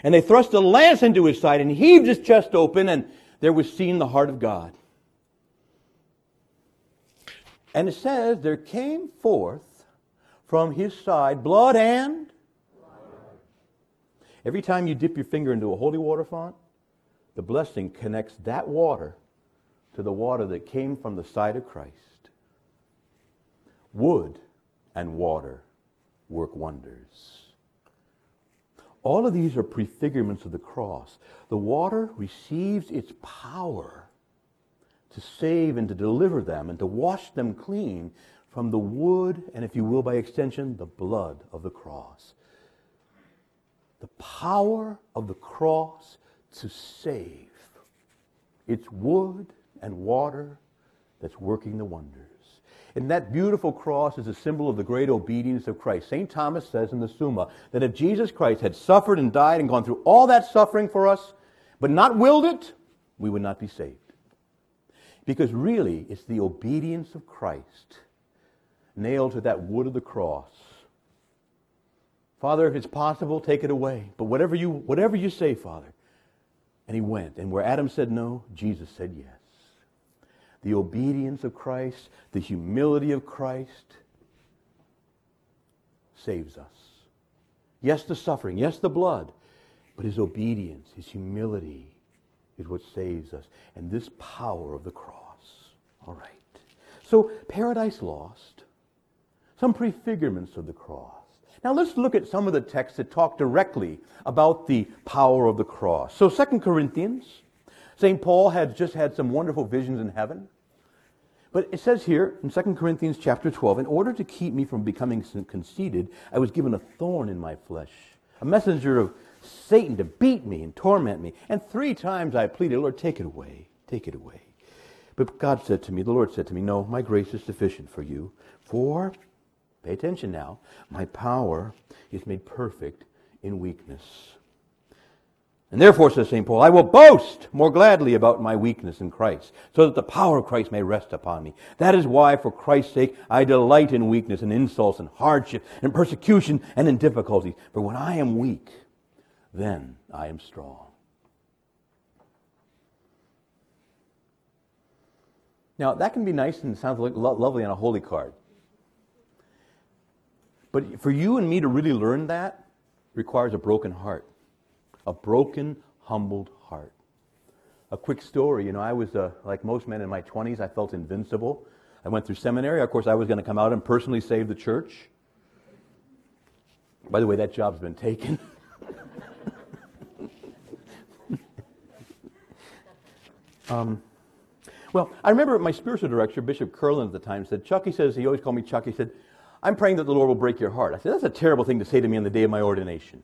Speaker 2: And they thrust a lance into his side and heaved his chest open, and there was seen the heart of God. And it says, There came forth from his side blood and. Every time you dip your finger into a holy water font, the blessing connects that water to the water that came from the side of Christ. Wood and water work wonders. All of these are prefigurements of the cross. The water receives its power to save and to deliver them and to wash them clean from the wood and, if you will, by extension, the blood of the cross. The power of the cross to save. It's wood and water that's working the wonders. And that beautiful cross is a symbol of the great obedience of Christ. St. Thomas says in the Summa that if Jesus Christ had suffered and died and gone through all that suffering for us, but not willed it, we would not be saved. Because really, it's the obedience of Christ nailed to that wood of the cross. Father, if it's possible, take it away. But whatever you, whatever you say, Father. And he went. And where Adam said no, Jesus said yes. The obedience of Christ, the humility of Christ saves us. Yes, the suffering. Yes, the blood. But his obedience, his humility is what saves us. And this power of the cross. All right. So, paradise lost, some prefigurements of the cross. Now let's look at some of the texts that talk directly about the power of the cross. So 2 Corinthians, St. Paul had just had some wonderful visions in heaven. But it says here in 2 Corinthians chapter 12, in order to keep me from becoming conceited, I was given a thorn in my flesh, a messenger of Satan to beat me and torment me. And three times I pleaded, Lord, take it away, take it away. But God said to me, the Lord said to me, No, my grace is sufficient for you. For, pay attention now, my power is made perfect in weakness. And therefore, says St. Paul, I will boast more gladly about my weakness in Christ, so that the power of Christ may rest upon me. That is why, for Christ's sake, I delight in weakness and insults and hardship and persecution and in difficulties. For when I am weak, then I am strong. Now, that can be nice and sounds lovely on a holy card. But for you and me to really learn that requires a broken heart. A broken, humbled heart. A quick story, you know, I was, uh, like most men in my 20s, I felt invincible. I went through seminary. Of course, I was going to come out and personally save the church. By the way, that job's been taken. [laughs] um, well, I remember my spiritual director, Bishop Curlin at the time, said, Chuck, he says, he always called me Chuck, he said, I'm praying that the Lord will break your heart. I said, that's a terrible thing to say to me on the day of my ordination.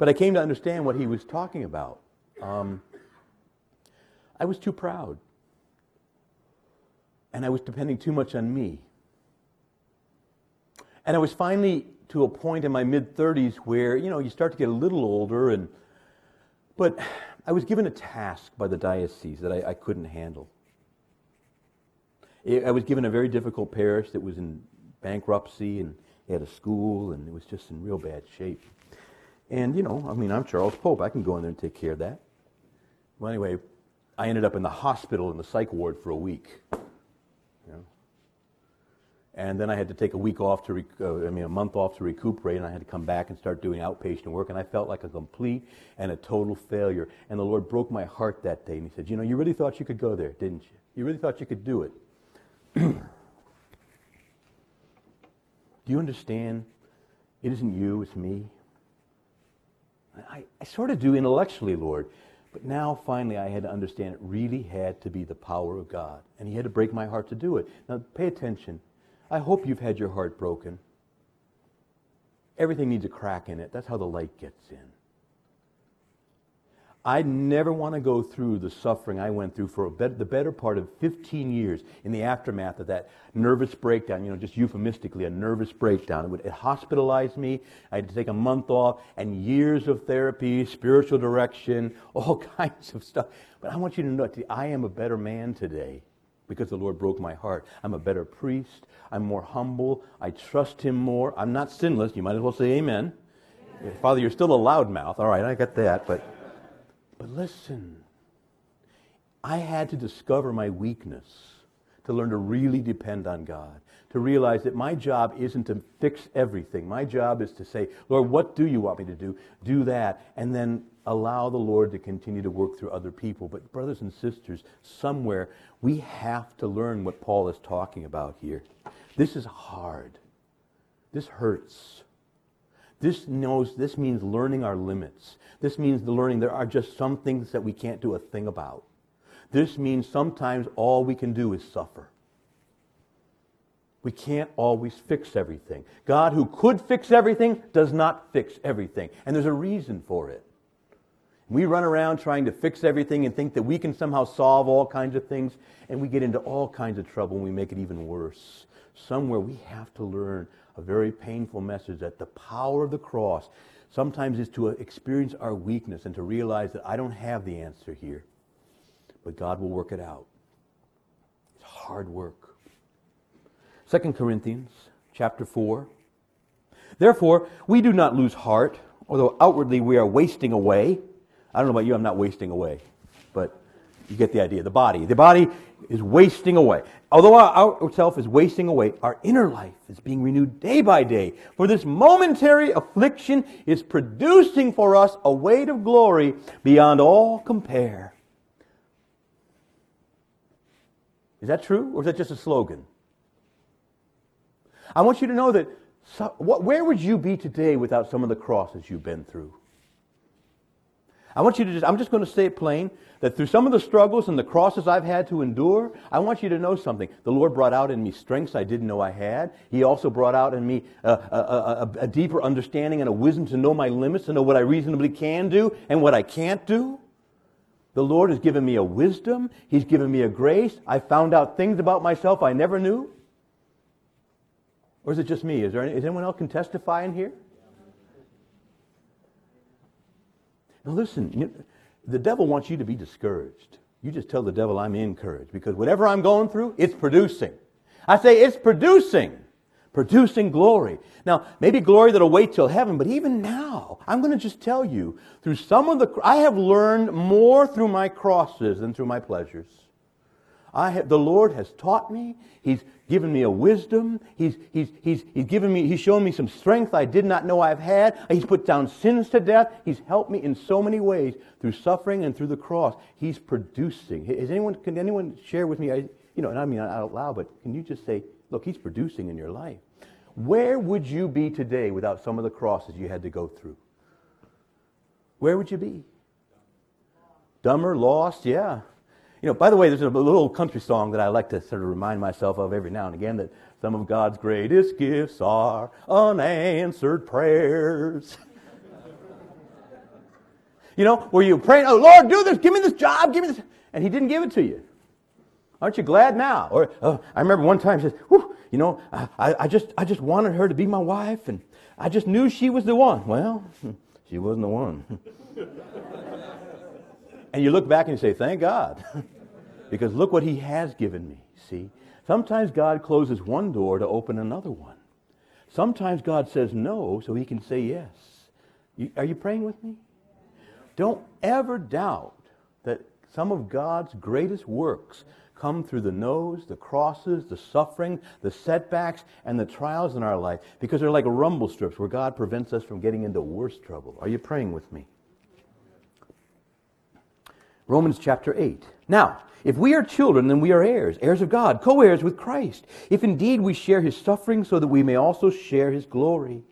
Speaker 2: But I came to understand what he was talking about. Um, I was too proud. and I was depending too much on me. And I was finally to a point in my mid 30s where, you know, you start to get a little older, and, but I was given a task by the diocese that I, I couldn't handle. I was given a very difficult parish that was in bankruptcy and had a school, and it was just in real bad shape. And, you know, I mean, I'm Charles Pope. I can go in there and take care of that. Well, anyway, I ended up in the hospital in the psych ward for a week. And then I had to take a week off to, rec- uh, I mean, a month off to recuperate, and I had to come back and start doing outpatient work, and I felt like a complete and a total failure. And the Lord broke my heart that day, and He said, You know, you really thought you could go there, didn't you? You really thought you could do it. [clears throat] do you understand? It isn't you, it's me. I, I sort of do intellectually, Lord. But now, finally, I had to understand it really had to be the power of God. And He had to break my heart to do it. Now, pay attention. I hope you've had your heart broken. Everything needs a crack in it. That's how the light gets in. I never want to go through the suffering I went through for the better part of 15 years in the aftermath of that nervous breakdown, you know, just euphemistically, a nervous breakdown. It would it hospitalize me. I had to take a month off and years of therapy, spiritual direction, [laughs] all kinds of stuff. But I want you to know I am a better man today because the Lord broke my heart. I'm a better priest. I'm more humble. I trust Him more. I'm not sinless. You might as well say amen. amen. Father, you're still a loudmouth. All right, I got that, but. But listen, I had to discover my weakness to learn to really depend on God, to realize that my job isn't to fix everything. My job is to say, Lord, what do you want me to do? Do that. And then allow the Lord to continue to work through other people. But, brothers and sisters, somewhere we have to learn what Paul is talking about here. This is hard. This hurts. This knows this means learning our limits. This means the learning there are just some things that we can't do a thing about. This means sometimes all we can do is suffer. We can't always fix everything. God, who could fix everything, does not fix everything. And there's a reason for it. We run around trying to fix everything and think that we can somehow solve all kinds of things, and we get into all kinds of trouble and we make it even worse. Somewhere we have to learn a very painful message that the power of the cross sometimes is to experience our weakness and to realize that I don't have the answer here, but God will work it out. It's hard work. 2 Corinthians chapter 4. Therefore, we do not lose heart, although outwardly we are wasting away. I don't know about you, I'm not wasting away, but you get the idea. The body. The body is wasting away. Although our outer self is wasting away, our inner life is being renewed day by day. For this momentary affliction is producing for us a weight of glory beyond all compare. Is that true, or is that just a slogan? I want you to know that so, what, where would you be today without some of the crosses you've been through? I want you to just, I'm just going to say it plain that through some of the struggles and the crosses I've had to endure, I want you to know something. The Lord brought out in me strengths I didn't know I had. He also brought out in me a, a, a, a deeper understanding and a wisdom to know my limits, to know what I reasonably can do and what I can't do. The Lord has given me a wisdom. He's given me a grace. I found out things about myself I never knew. Or is it just me? Is there any, is anyone else can testify in here? Now listen, the devil wants you to be discouraged. You just tell the devil I'm encouraged because whatever I'm going through, it's producing. I say it's producing, producing glory. Now, maybe glory that'll wait till heaven, but even now, I'm going to just tell you through some of the, I have learned more through my crosses than through my pleasures. I have, the Lord has taught me. He's given me a wisdom. He's, he's, he's, he's given me, he's shown me some strength I did not know I've had. He's put down sins to death. He's helped me in so many ways through suffering and through the cross. He's producing. Is anyone, can anyone share with me, I, you know, and I mean out loud, but can you just say, look, he's producing in your life. Where would you be today without some of the crosses you had to go through? Where would you be? Dumber, lost, yeah. You know, by the way, there's a little country song that I like to sort of remind myself of every now and again that some of God's greatest gifts are unanswered prayers. [laughs] you know, where you pray, oh Lord, do this, give me this job, give me this, and He didn't give it to you. Aren't you glad now? Or uh, I remember one time she says, you know, I, I, just, I just wanted her to be my wife and I just knew she was the one. Well, [laughs] she wasn't the one. [laughs] and you look back and you say, thank God. [laughs] because look what he has given me. See? Sometimes God closes one door to open another one. Sometimes God says no so he can say yes. You, are you praying with me? Don't ever doubt that some of God's greatest works come through the no's, the crosses, the suffering, the setbacks, and the trials in our life because they're like rumble strips where God prevents us from getting into worse trouble. Are you praying with me? Romans chapter 8. Now, if we are children, then we are heirs, heirs of God, co heirs with Christ, if indeed we share his suffering so that we may also share his glory.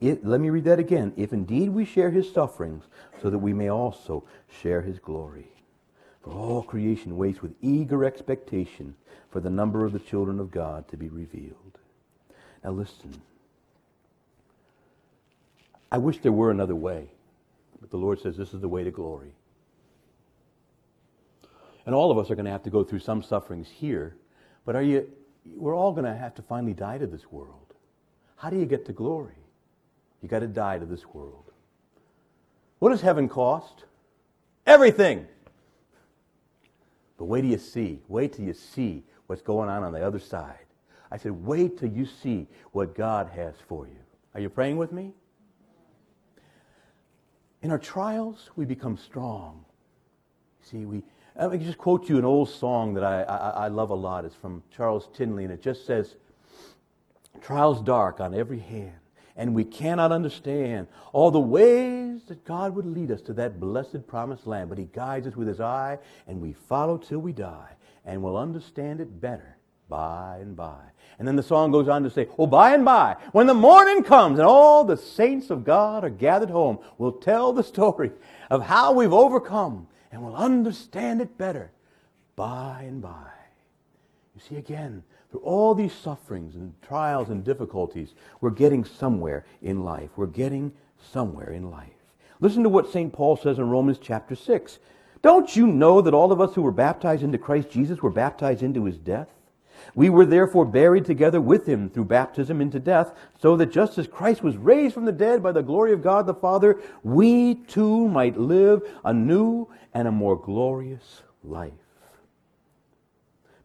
Speaker 2: It, let me read that again. If indeed we share his sufferings so that we may also share his glory. For all creation waits with eager expectation for the number of the children of God to be revealed. Now listen. I wish there were another way, but the Lord says this is the way to glory. And all of us are going to have to go through some sufferings here, but are you we're all going to have to finally die to this world. How do you get to glory? You got to die to this world. What does heaven cost? Everything. But wait till you see. Wait till you see what's going on on the other side. I said, wait till you see what God has for you. Are you praying with me? In our trials, we become strong. See, we. Uh, I me just quote you an old song that I, I, I love a lot. It's from Charles Tindley, and it just says, Trials dark on every hand and we cannot understand all the ways that God would lead us to that blessed promised land. But He guides us with His eye, and we follow till we die, and we'll understand it better by and by. And then the song goes on to say, Oh, by and by, when the morning comes and all the saints of God are gathered home, we'll tell the story of how we've overcome, and we'll understand it better by and by. You see, again, through all these sufferings and trials and difficulties, we're getting somewhere in life. We're getting somewhere in life. Listen to what St. Paul says in Romans chapter 6. Don't you know that all of us who were baptized into Christ Jesus were baptized into his death? We were therefore buried together with him through baptism into death, so that just as Christ was raised from the dead by the glory of God the Father, we too might live a new and a more glorious life.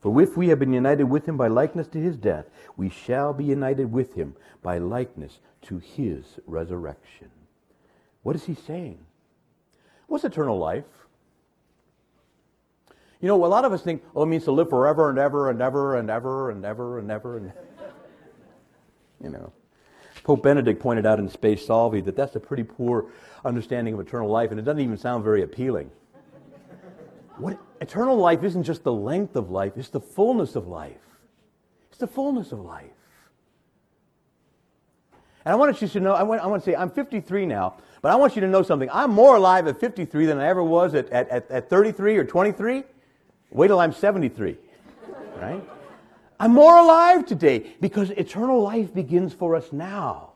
Speaker 2: For if we have been united with him by likeness to his death, we shall be united with him by likeness to his resurrection. What is he saying? What's eternal life? You know, a lot of us think, oh, it means to live forever and ever and ever and ever and ever and ever and you know. Pope Benedict pointed out in Spe Salvi that that's a pretty poor understanding of eternal life, and it doesn't even sound very appealing. What, eternal life isn't just the length of life, it's the fullness of life. It's the fullness of life. And I want you to know, I want, I want to say, I'm 53 now, but I want you to know something. I'm more alive at 53 than I ever was at, at, at 33 or 23. Wait till I'm 73, right? I'm more alive today because eternal life begins for us now.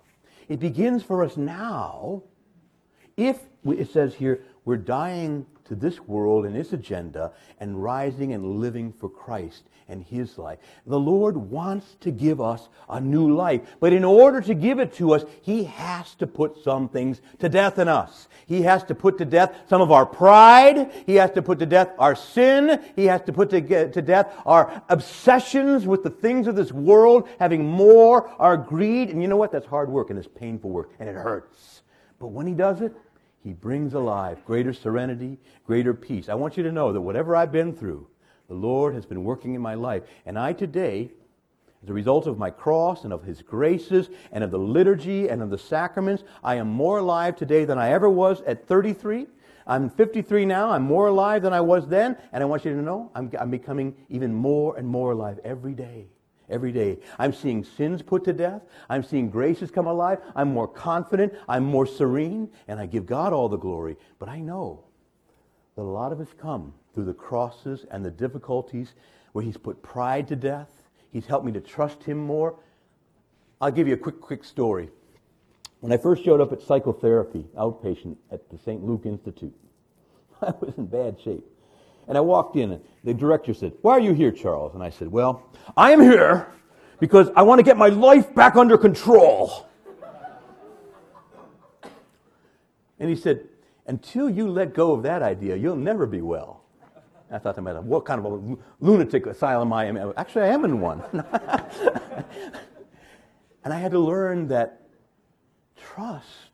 Speaker 2: It begins for us now if, it says here, we're dying to this world and its agenda and rising and living for Christ and His life. The Lord wants to give us a new life, but in order to give it to us, He has to put some things to death in us. He has to put to death some of our pride. He has to put to death our sin. He has to put to, to death our obsessions with the things of this world, having more, our greed. And you know what? That's hard work and it's painful work and it hurts. But when He does it, he brings alive greater serenity, greater peace. I want you to know that whatever I've been through, the Lord has been working in my life. And I today, as a result of my cross and of His graces and of the liturgy and of the sacraments, I am more alive today than I ever was at 33. I'm 53 now. I'm more alive than I was then. And I want you to know I'm, I'm becoming even more and more alive every day every day. I'm seeing sins put to death. I'm seeing graces come alive. I'm more confident. I'm more serene. And I give God all the glory. But I know that a lot of us come through the crosses and the difficulties where He's put pride to death. He's helped me to trust Him more. I'll give you a quick, quick story. When I first showed up at psychotherapy, outpatient at the St. Luke Institute, [laughs] I was in bad shape. And I walked in, and the director said, Why are you here, Charles? And I said, Well, I am here because I want to get my life back under control. And he said, Until you let go of that idea, you'll never be well. I thought to myself, what kind of a lunatic asylum I am. Actually, I am in one. [laughs] and I had to learn that trust.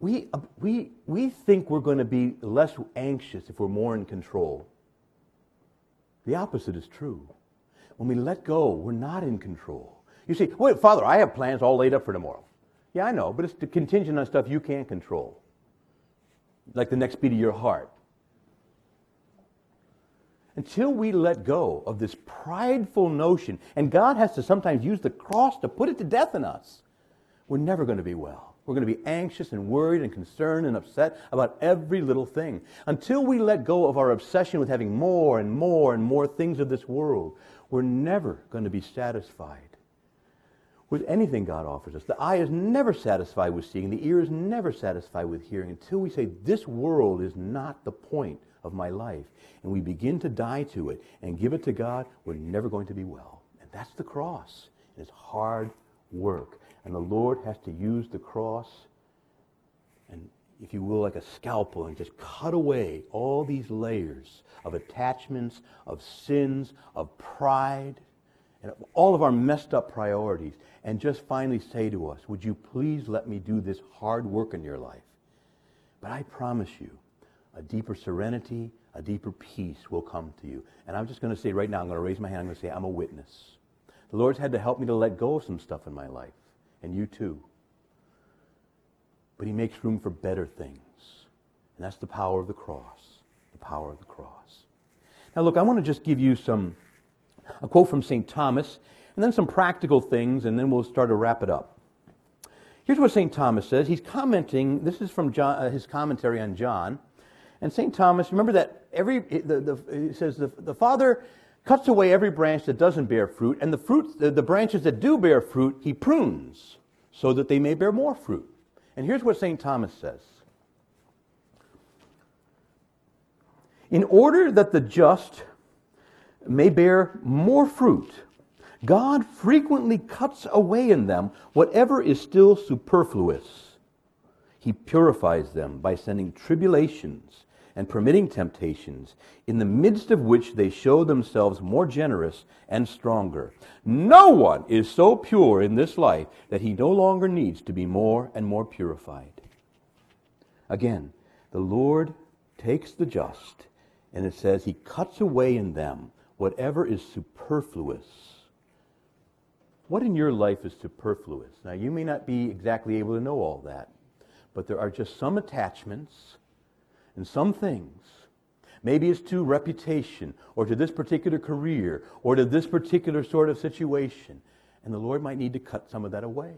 Speaker 2: We, we, we think we're going to be less anxious if we're more in control. The opposite is true. When we let go, we're not in control. You see, wait, Father, I have plans all laid up for tomorrow. Yeah, I know, but it's contingent on stuff you can't control, like the next beat of your heart. Until we let go of this prideful notion, and God has to sometimes use the cross to put it to death in us, we're never going to be well. We're going to be anxious and worried and concerned and upset about every little thing. Until we let go of our obsession with having more and more and more things of this world, we're never going to be satisfied with anything God offers us. The eye is never satisfied with seeing, the ear is never satisfied with hearing until we say, This world is not the point of my life. And we begin to die to it and give it to God, we're never going to be well. And that's the cross. It's hard work. And the Lord has to use the cross and, if you will, like a scalpel and just cut away all these layers of attachments, of sins, of pride, and all of our messed up priorities, and just finally say to us, Would you please let me do this hard work in your life? But I promise you, a deeper serenity, a deeper peace will come to you. And I'm just going to say right now, I'm going to raise my hand, I'm going to say, I'm a witness. The Lord's had to help me to let go of some stuff in my life and you too. But he makes room for better things. And that's the power of the cross. The power of the cross. Now, look, I want to just give you some, a quote from St. Thomas, and then some practical things, and then we'll start to wrap it up. Here's what St. Thomas says. He's commenting, this is from John, uh, his commentary on John. And St. Thomas, remember that every, the, the, he says, the, the Father cuts away every branch that doesn't bear fruit, and the fruit, the, the branches that do bear fruit, he prunes so that they may bear more fruit. And here's what St. Thomas says. In order that the just may bear more fruit, God frequently cuts away in them whatever is still superfluous. He purifies them by sending tribulations and permitting temptations, in the midst of which they show themselves more generous and stronger. No one is so pure in this life that he no longer needs to be more and more purified. Again, the Lord takes the just, and it says he cuts away in them whatever is superfluous. What in your life is superfluous? Now, you may not be exactly able to know all that, but there are just some attachments and some things, maybe it's to reputation or to this particular career or to this particular sort of situation. And the Lord might need to cut some of that away.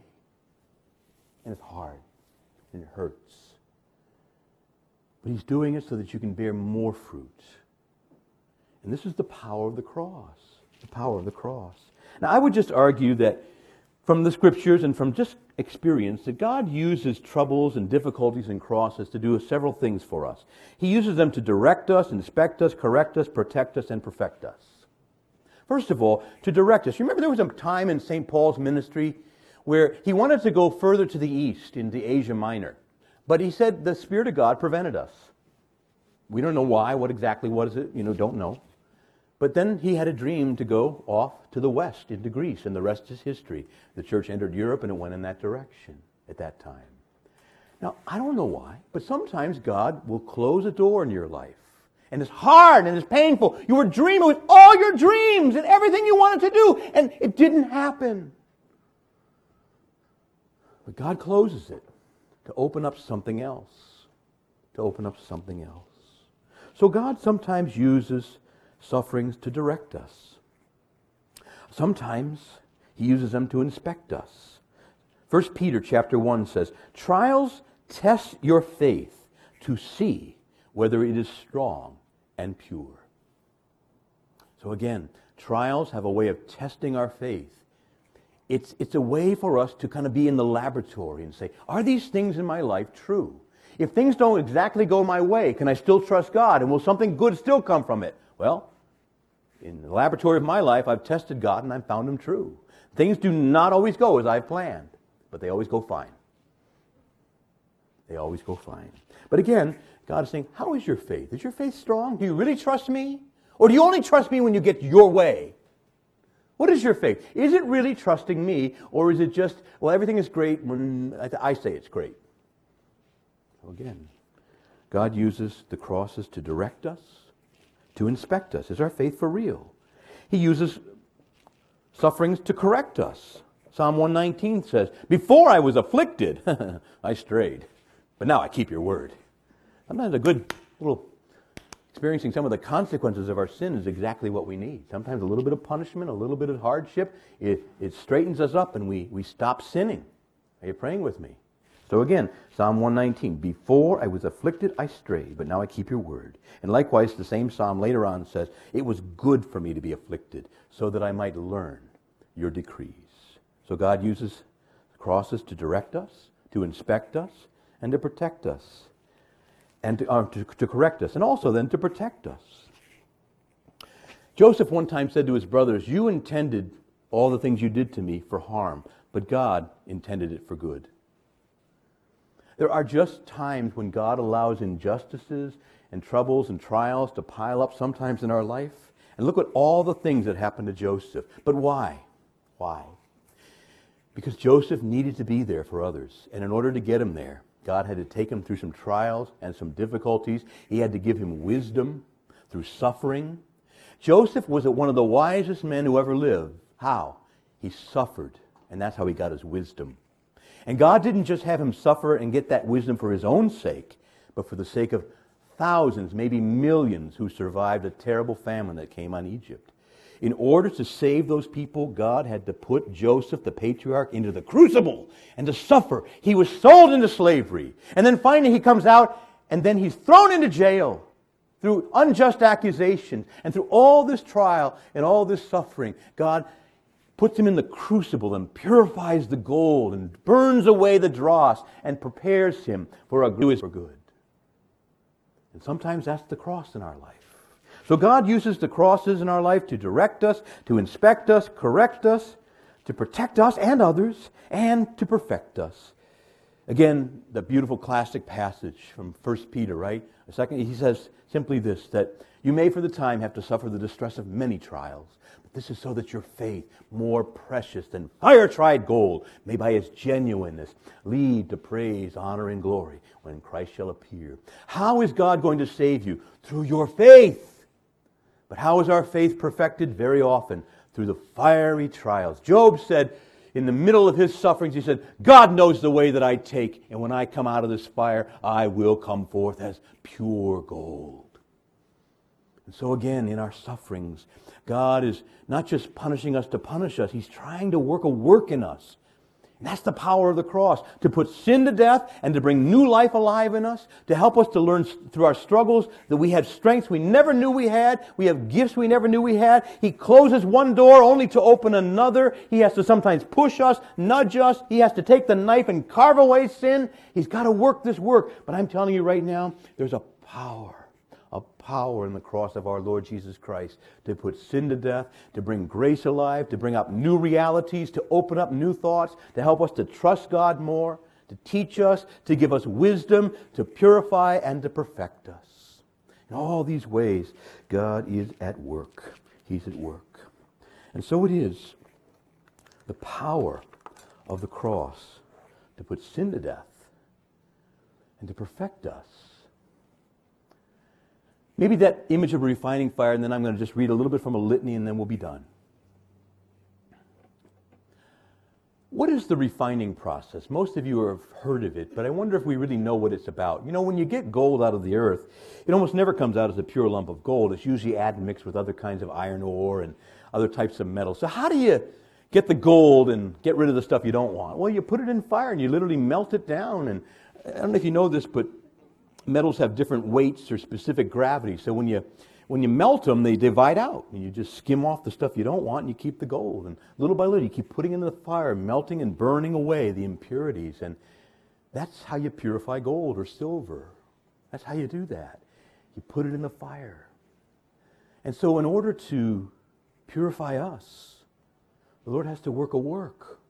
Speaker 2: And it's hard and it hurts. But He's doing it so that you can bear more fruit. And this is the power of the cross. The power of the cross. Now, I would just argue that from the scriptures and from just experience that God uses troubles and difficulties and crosses to do several things for us. He uses them to direct us, inspect us, correct us, protect us, and perfect us. First of all, to direct us. Remember there was a time in St. Paul's ministry where he wanted to go further to the east into Asia Minor. But he said the Spirit of God prevented us. We don't know why, what exactly was it, you know, don't know. But then he had a dream to go off to the west into Greece, and the rest is history. The church entered Europe and it went in that direction at that time. Now, I don't know why, but sometimes God will close a door in your life. And it's hard and it's painful. You were dreaming with all your dreams and everything you wanted to do, and it didn't happen. But God closes it to open up something else. To open up something else. So God sometimes uses sufferings to direct us. Sometimes he uses them to inspect us. 1 Peter chapter 1 says, Trials test your faith to see whether it is strong and pure. So again, trials have a way of testing our faith. It's, it's a way for us to kind of be in the laboratory and say, are these things in my life true? If things don't exactly go my way, can I still trust God? And will something good still come from it? Well, in the laboratory of my life, I've tested God and I've found Him true. Things do not always go as I've planned, but they always go fine. They always go fine. But again, God is saying, How is your faith? Is your faith strong? Do you really trust me? Or do you only trust me when you get your way? What is your faith? Is it really trusting me, or is it just, well, everything is great when I say it's great? So again, God uses the crosses to direct us, to inspect us. Is our faith for real? He uses sufferings to correct us. Psalm 119 says, Before I was afflicted, [laughs] I strayed, but now I keep your word. Sometimes a good little experiencing some of the consequences of our sin is exactly what we need. Sometimes a little bit of punishment, a little bit of hardship, it, it straightens us up and we, we stop sinning. Are you praying with me? So again, Psalm 119, Before I was afflicted, I strayed, but now I keep your word. And likewise, the same psalm later on says, It was good for me to be afflicted, so that I might learn your decrees. So God uses crosses to direct us, to inspect us, and to protect us and to, uh, to, to correct us, and also then to protect us. Joseph one time said to his brothers, You intended all the things you did to me for harm, but God intended it for good. There are just times when God allows injustices and troubles and trials to pile up sometimes in our life. And look at all the things that happened to Joseph. But why? Why? Because Joseph needed to be there for others. And in order to get him there, God had to take him through some trials and some difficulties. He had to give him wisdom through suffering. Joseph was one of the wisest men who ever lived. How? He suffered, and that's how he got his wisdom. And God didn't just have him suffer and get that wisdom for his own sake, but for the sake of thousands, maybe millions, who survived a terrible famine that came on Egypt. In order to save those people, God had to put Joseph, the patriarch, into the crucible and to suffer. He was sold into slavery. And then finally he comes out and then he's thrown into jail through unjust accusations and through all this trial and all this suffering. God puts him in the crucible and purifies the gold and burns away the dross and prepares him for a good. And sometimes that's the cross in our life. So God uses the crosses in our life to direct us, to inspect us, correct us, to protect us and others, and to perfect us. Again, the beautiful classic passage from 1 Peter, right? A second, he says simply this that you may for the time have to suffer the distress of many trials, this is so that your faith, more precious than fire tried gold, may by its genuineness lead to praise, honor, and glory when Christ shall appear. How is God going to save you? Through your faith. But how is our faith perfected? Very often through the fiery trials. Job said, in the middle of his sufferings, he said, God knows the way that I take, and when I come out of this fire, I will come forth as pure gold. And so, again, in our sufferings, God is not just punishing us to punish us, He's trying to work a work in us and that's the power of the cross to put sin to death and to bring new life alive in us, to help us to learn through our struggles that we have strengths we never knew we had, we have gifts we never knew we had. He closes one door only to open another. He has to sometimes push us, nudge us. He has to take the knife and carve away sin. He's got to work this work. But I'm telling you right now, there's a power power in the cross of our Lord Jesus Christ to put sin to death, to bring grace alive, to bring up new realities, to open up new thoughts, to help us to trust God more, to teach us, to give us wisdom, to purify, and to perfect us. In all these ways, God is at work. He's at work. And so it is the power of the cross to put sin to death and to perfect us Maybe that image of a refining fire, and then I'm going to just read a little bit from a litany, and then we'll be done. What is the refining process? Most of you have heard of it, but I wonder if we really know what it's about. You know, when you get gold out of the earth, it almost never comes out as a pure lump of gold. It's usually added mixed with other kinds of iron ore and other types of metals. So, how do you get the gold and get rid of the stuff you don't want? Well, you put it in fire and you literally melt it down. And I don't know if you know this, but metals have different weights or specific gravity. So when you when you melt them, they divide out. And you just skim off the stuff you don't want and you keep the gold. And little by little, you keep putting into the fire, melting and burning away the impurities. And That's how you purify gold or silver. That's how you do that. You put it in the fire. And so, in order to purify us, the Lord has to work a work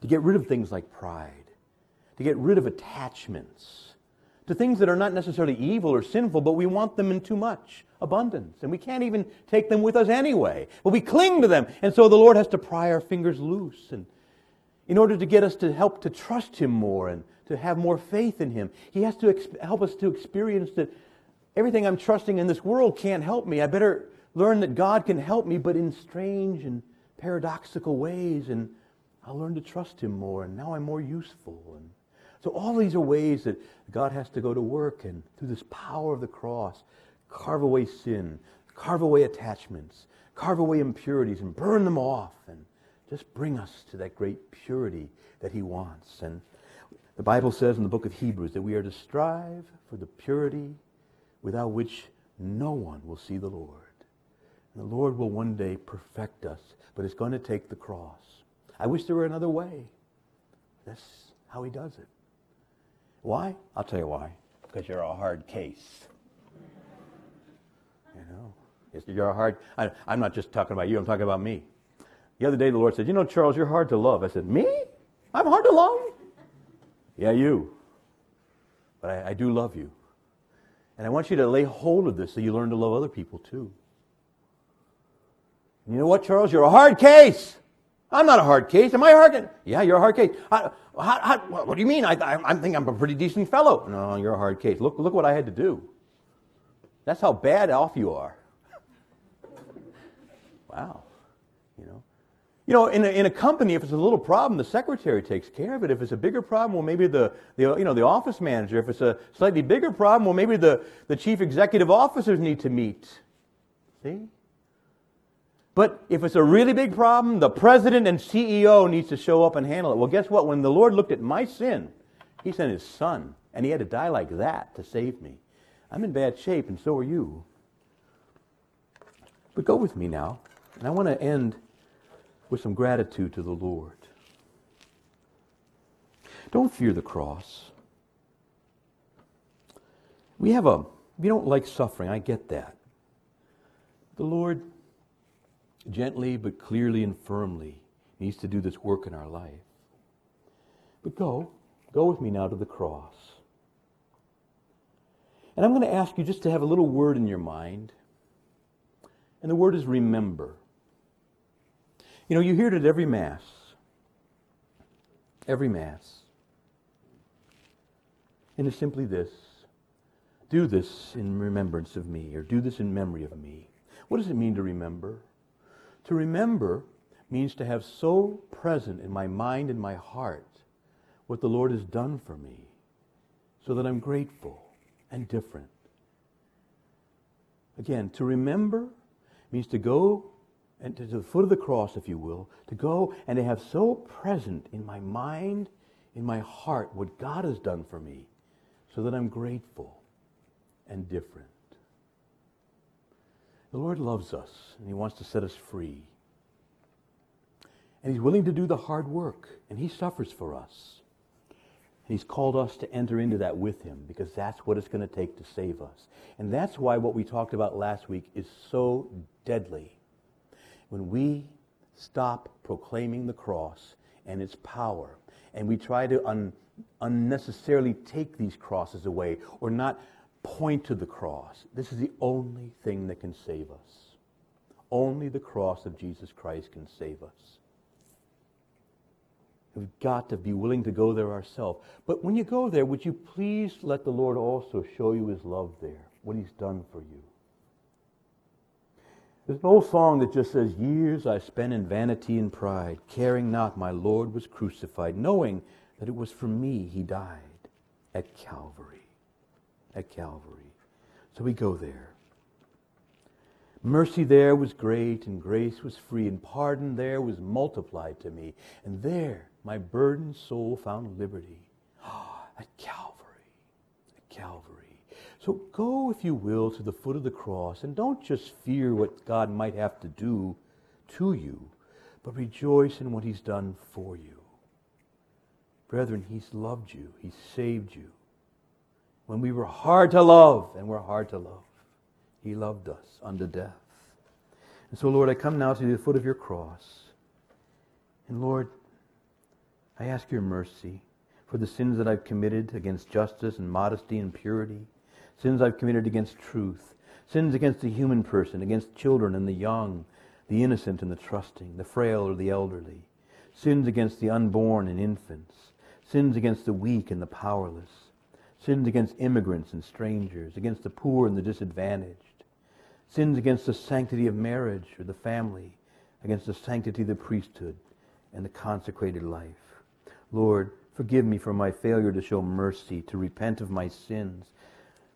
Speaker 2: to get rid of things like pride, to get rid of attachments, to things that are not necessarily evil or sinful, but we want them in too much abundance. And we can't even take them with us anyway. But we cling to them. And so the Lord has to pry our fingers loose. And in order to get us to help to trust Him more and to have more faith in Him, He has to ex- help us to experience that everything I'm trusting in this world can't help me. I better learn that God can help me, but in strange and paradoxical ways. And I'll learn to trust Him more. And now I'm more useful. And so all these are ways that God has to go to work and through this power of the cross, carve away sin, carve away attachments, carve away impurities and burn them off and just bring us to that great purity that he wants. And the Bible says in the book of Hebrews that we are to strive for the purity without which no one will see the Lord. And the Lord will one day perfect us, but it's going to take the cross. I wish there were another way. That's how he does it. Why? I'll tell you why. Because you're a hard case. You know, you're a hard. I, I'm not just talking about you. I'm talking about me. The other day, the Lord said, "You know, Charles, you're hard to love." I said, "Me? I'm hard to love." Yeah, you. But I, I do love you, and I want you to lay hold of this so you learn to love other people too. You know what, Charles? You're a hard case. I'm not a hard case. Am I a hard? case? Yeah, you're a hard case. How, how, how, what do you mean? I, I, I think I'm a pretty decent fellow. No, you're a hard case. Look, look what I had to do. That's how bad off you are. [laughs] wow. You know. You know, in a, in a company, if it's a little problem, the secretary takes care of it. If it's a bigger problem, well, maybe the, the, you know, the office manager. If it's a slightly bigger problem, well, maybe the, the chief executive officers need to meet. See? But if it's a really big problem, the president and CEO needs to show up and handle it. Well, guess what? When the Lord looked at my sin, he sent his son, and he had to die like that to save me. I'm in bad shape, and so are you. But go with me now, and I want to end with some gratitude to the Lord. Don't fear the cross. We have a, we don't like suffering, I get that. The Lord, gently but clearly and firmly, needs to do this work in our life. But go, go with me now to the cross. And I'm going to ask you just to have a little word in your mind. And the word is remember. You know, you hear it at every Mass. Every Mass. And it's simply this do this in remembrance of me, or do this in memory of me. What does it mean to remember? To remember means to have so present in my mind and my heart what the Lord has done for me so that I'm grateful and different. Again, to remember means to go and to the foot of the cross, if you will, to go and to have so present in my mind, in my heart, what God has done for me, so that I'm grateful and different. The Lord loves us, and He wants to set us free. And He's willing to do the hard work, and He suffers for us. And he's called us to enter into that with him because that's what it's going to take to save us. And that's why what we talked about last week is so deadly. When we stop proclaiming the cross and its power, and we try to un- unnecessarily take these crosses away or not point to the cross, this is the only thing that can save us. Only the cross of Jesus Christ can save us. We've got to be willing to go there ourselves. But when you go there, would you please let the Lord also show you his love there, what he's done for you? There's an old song that just says, Years I spent in vanity and pride, caring not my Lord was crucified, knowing that it was for me he died at Calvary. At Calvary. So we go there. Mercy there was great, and grace was free, and pardon there was multiplied to me. And there my burdened soul found liberty. [gasps] at Calvary. At Calvary. So go, if you will, to the foot of the cross, and don't just fear what God might have to do to you, but rejoice in what He's done for you. Brethren, He's loved you, He saved you. When we were hard to love, and we're hard to love, He loved us unto death. And so, Lord, I come now to the foot of your cross. And Lord, I ask your mercy for the sins that I've committed against justice and modesty and purity, sins I've committed against truth, sins against the human person, against children and the young, the innocent and the trusting, the frail or the elderly, sins against the unborn and infants, sins against the weak and the powerless, sins against immigrants and strangers, against the poor and the disadvantaged, sins against the sanctity of marriage or the family, against the sanctity of the priesthood and the consecrated life. Lord, forgive me for my failure to show mercy, to repent of my sins,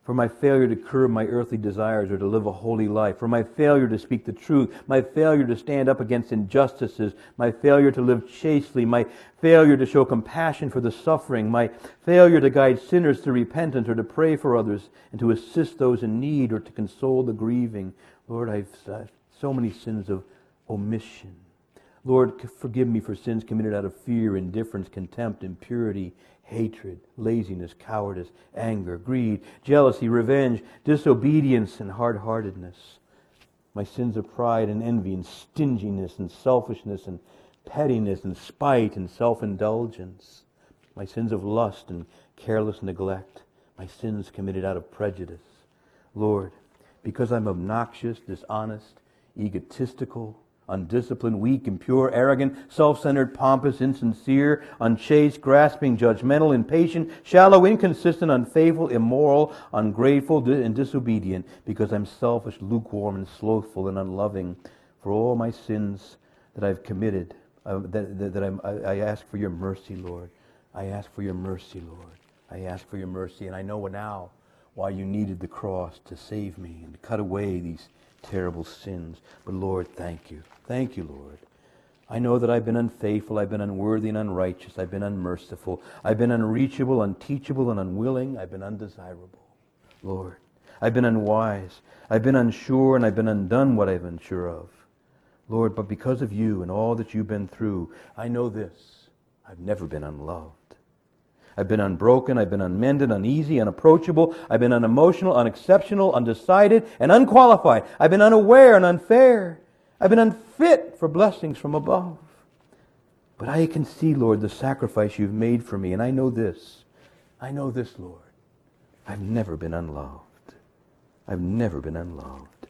Speaker 2: for my failure to curb my earthly desires or to live a holy life, for my failure to speak the truth, my failure to stand up against injustices, my failure to live chastely, my failure to show compassion for the suffering, my failure to guide sinners to repentance or to pray for others and to assist those in need or to console the grieving. Lord, I've so many sins of omission. Lord, forgive me for sins committed out of fear, indifference, contempt, impurity, hatred, laziness, cowardice, anger, greed, jealousy, revenge, disobedience, and hard heartedness. My sins of pride and envy and stinginess and selfishness and pettiness and spite and self indulgence. My sins of lust and careless neglect. My sins committed out of prejudice. Lord, because I'm obnoxious, dishonest, egotistical, undisciplined, weak, impure, arrogant, self centered, pompous, insincere, unchaste, grasping, judgmental, impatient, shallow, inconsistent, unfaithful, immoral, ungrateful, and disobedient, because I'm selfish, lukewarm, and slothful, and unloving. For all my sins that I've committed, uh, that, that, that I, I ask for your mercy, Lord. I ask for your mercy, Lord. I ask for your mercy, and I know now why you needed the cross to save me and to cut away these terrible sins. But Lord, thank you. Thank you, Lord. I know that I've been unfaithful, I've been unworthy and unrighteous, I've been unmerciful, I've been unreachable, unteachable, and unwilling, I've been undesirable. Lord, I've been unwise, I've been unsure, and I've been undone what I've been sure of. Lord, but because of you and all that you've been through, I know this I've never been unloved. I've been unbroken. I've been unmended, uneasy, unapproachable. I've been unemotional, unexceptional, undecided, and unqualified. I've been unaware and unfair. I've been unfit for blessings from above. But I can see, Lord, the sacrifice you've made for me, and I know this. I know this, Lord. I've never been unloved. I've never been unloved.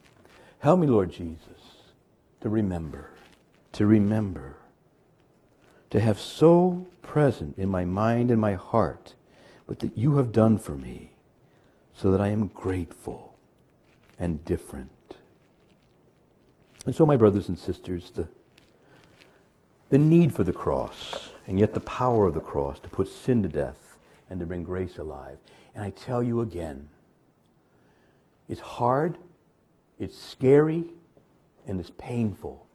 Speaker 2: Help me, Lord Jesus, to remember, to remember to have so present in my mind and my heart what that you have done for me so that I am grateful and different. And so, my brothers and sisters, the, the need for the cross and yet the power of the cross to put sin to death and to bring grace alive. And I tell you again, it's hard, it's scary, and it's painful,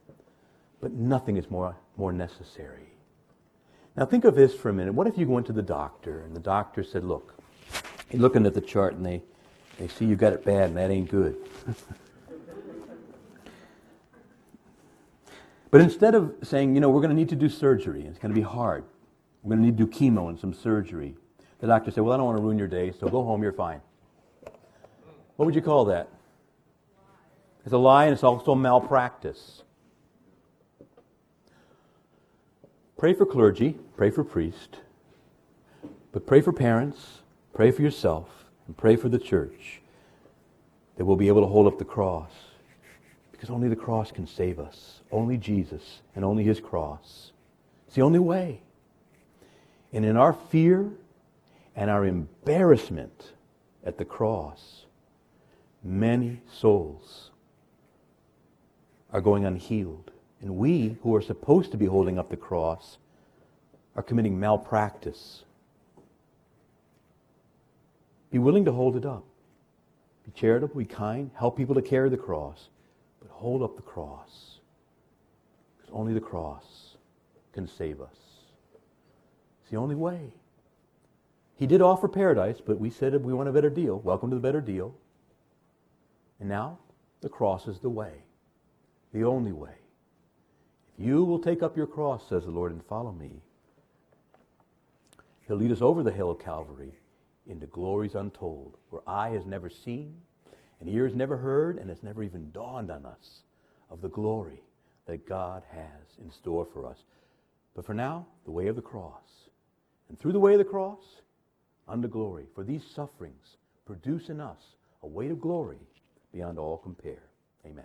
Speaker 2: but nothing is more, more necessary. Now think of this for a minute. What if you went to the doctor and the doctor said, look, you're looking at the chart and they, they see you got it bad and that ain't good. [laughs] but instead of saying, you know, we're going to need to do surgery, it's going to be hard. We're going to need to do chemo and some surgery. The doctor said, well, I don't want to ruin your day, so go home, you're fine. What would you call that? It's a lie and it's also malpractice. Pray for clergy, pray for priests, but pray for parents, pray for yourself, and pray for the church that we'll be able to hold up the cross. Because only the cross can save us. Only Jesus and only his cross. It's the only way. And in our fear and our embarrassment at the cross, many souls are going unhealed. And we, who are supposed to be holding up the cross, are committing malpractice. Be willing to hold it up. Be charitable, be kind, help people to carry the cross, but hold up the cross. Because only the cross can save us. It's the only way. He did offer paradise, but we said we want a better deal. Welcome to the better deal. And now the cross is the way, the only way. You will take up your cross, says the Lord, and follow me. He'll lead us over the hill of Calvary into glories untold, where eye has never seen, and ear has never heard, and has never even dawned on us of the glory that God has in store for us. But for now, the way of the cross. And through the way of the cross, unto glory. For these sufferings produce in us a weight of glory beyond all compare. Amen.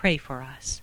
Speaker 1: pray for us.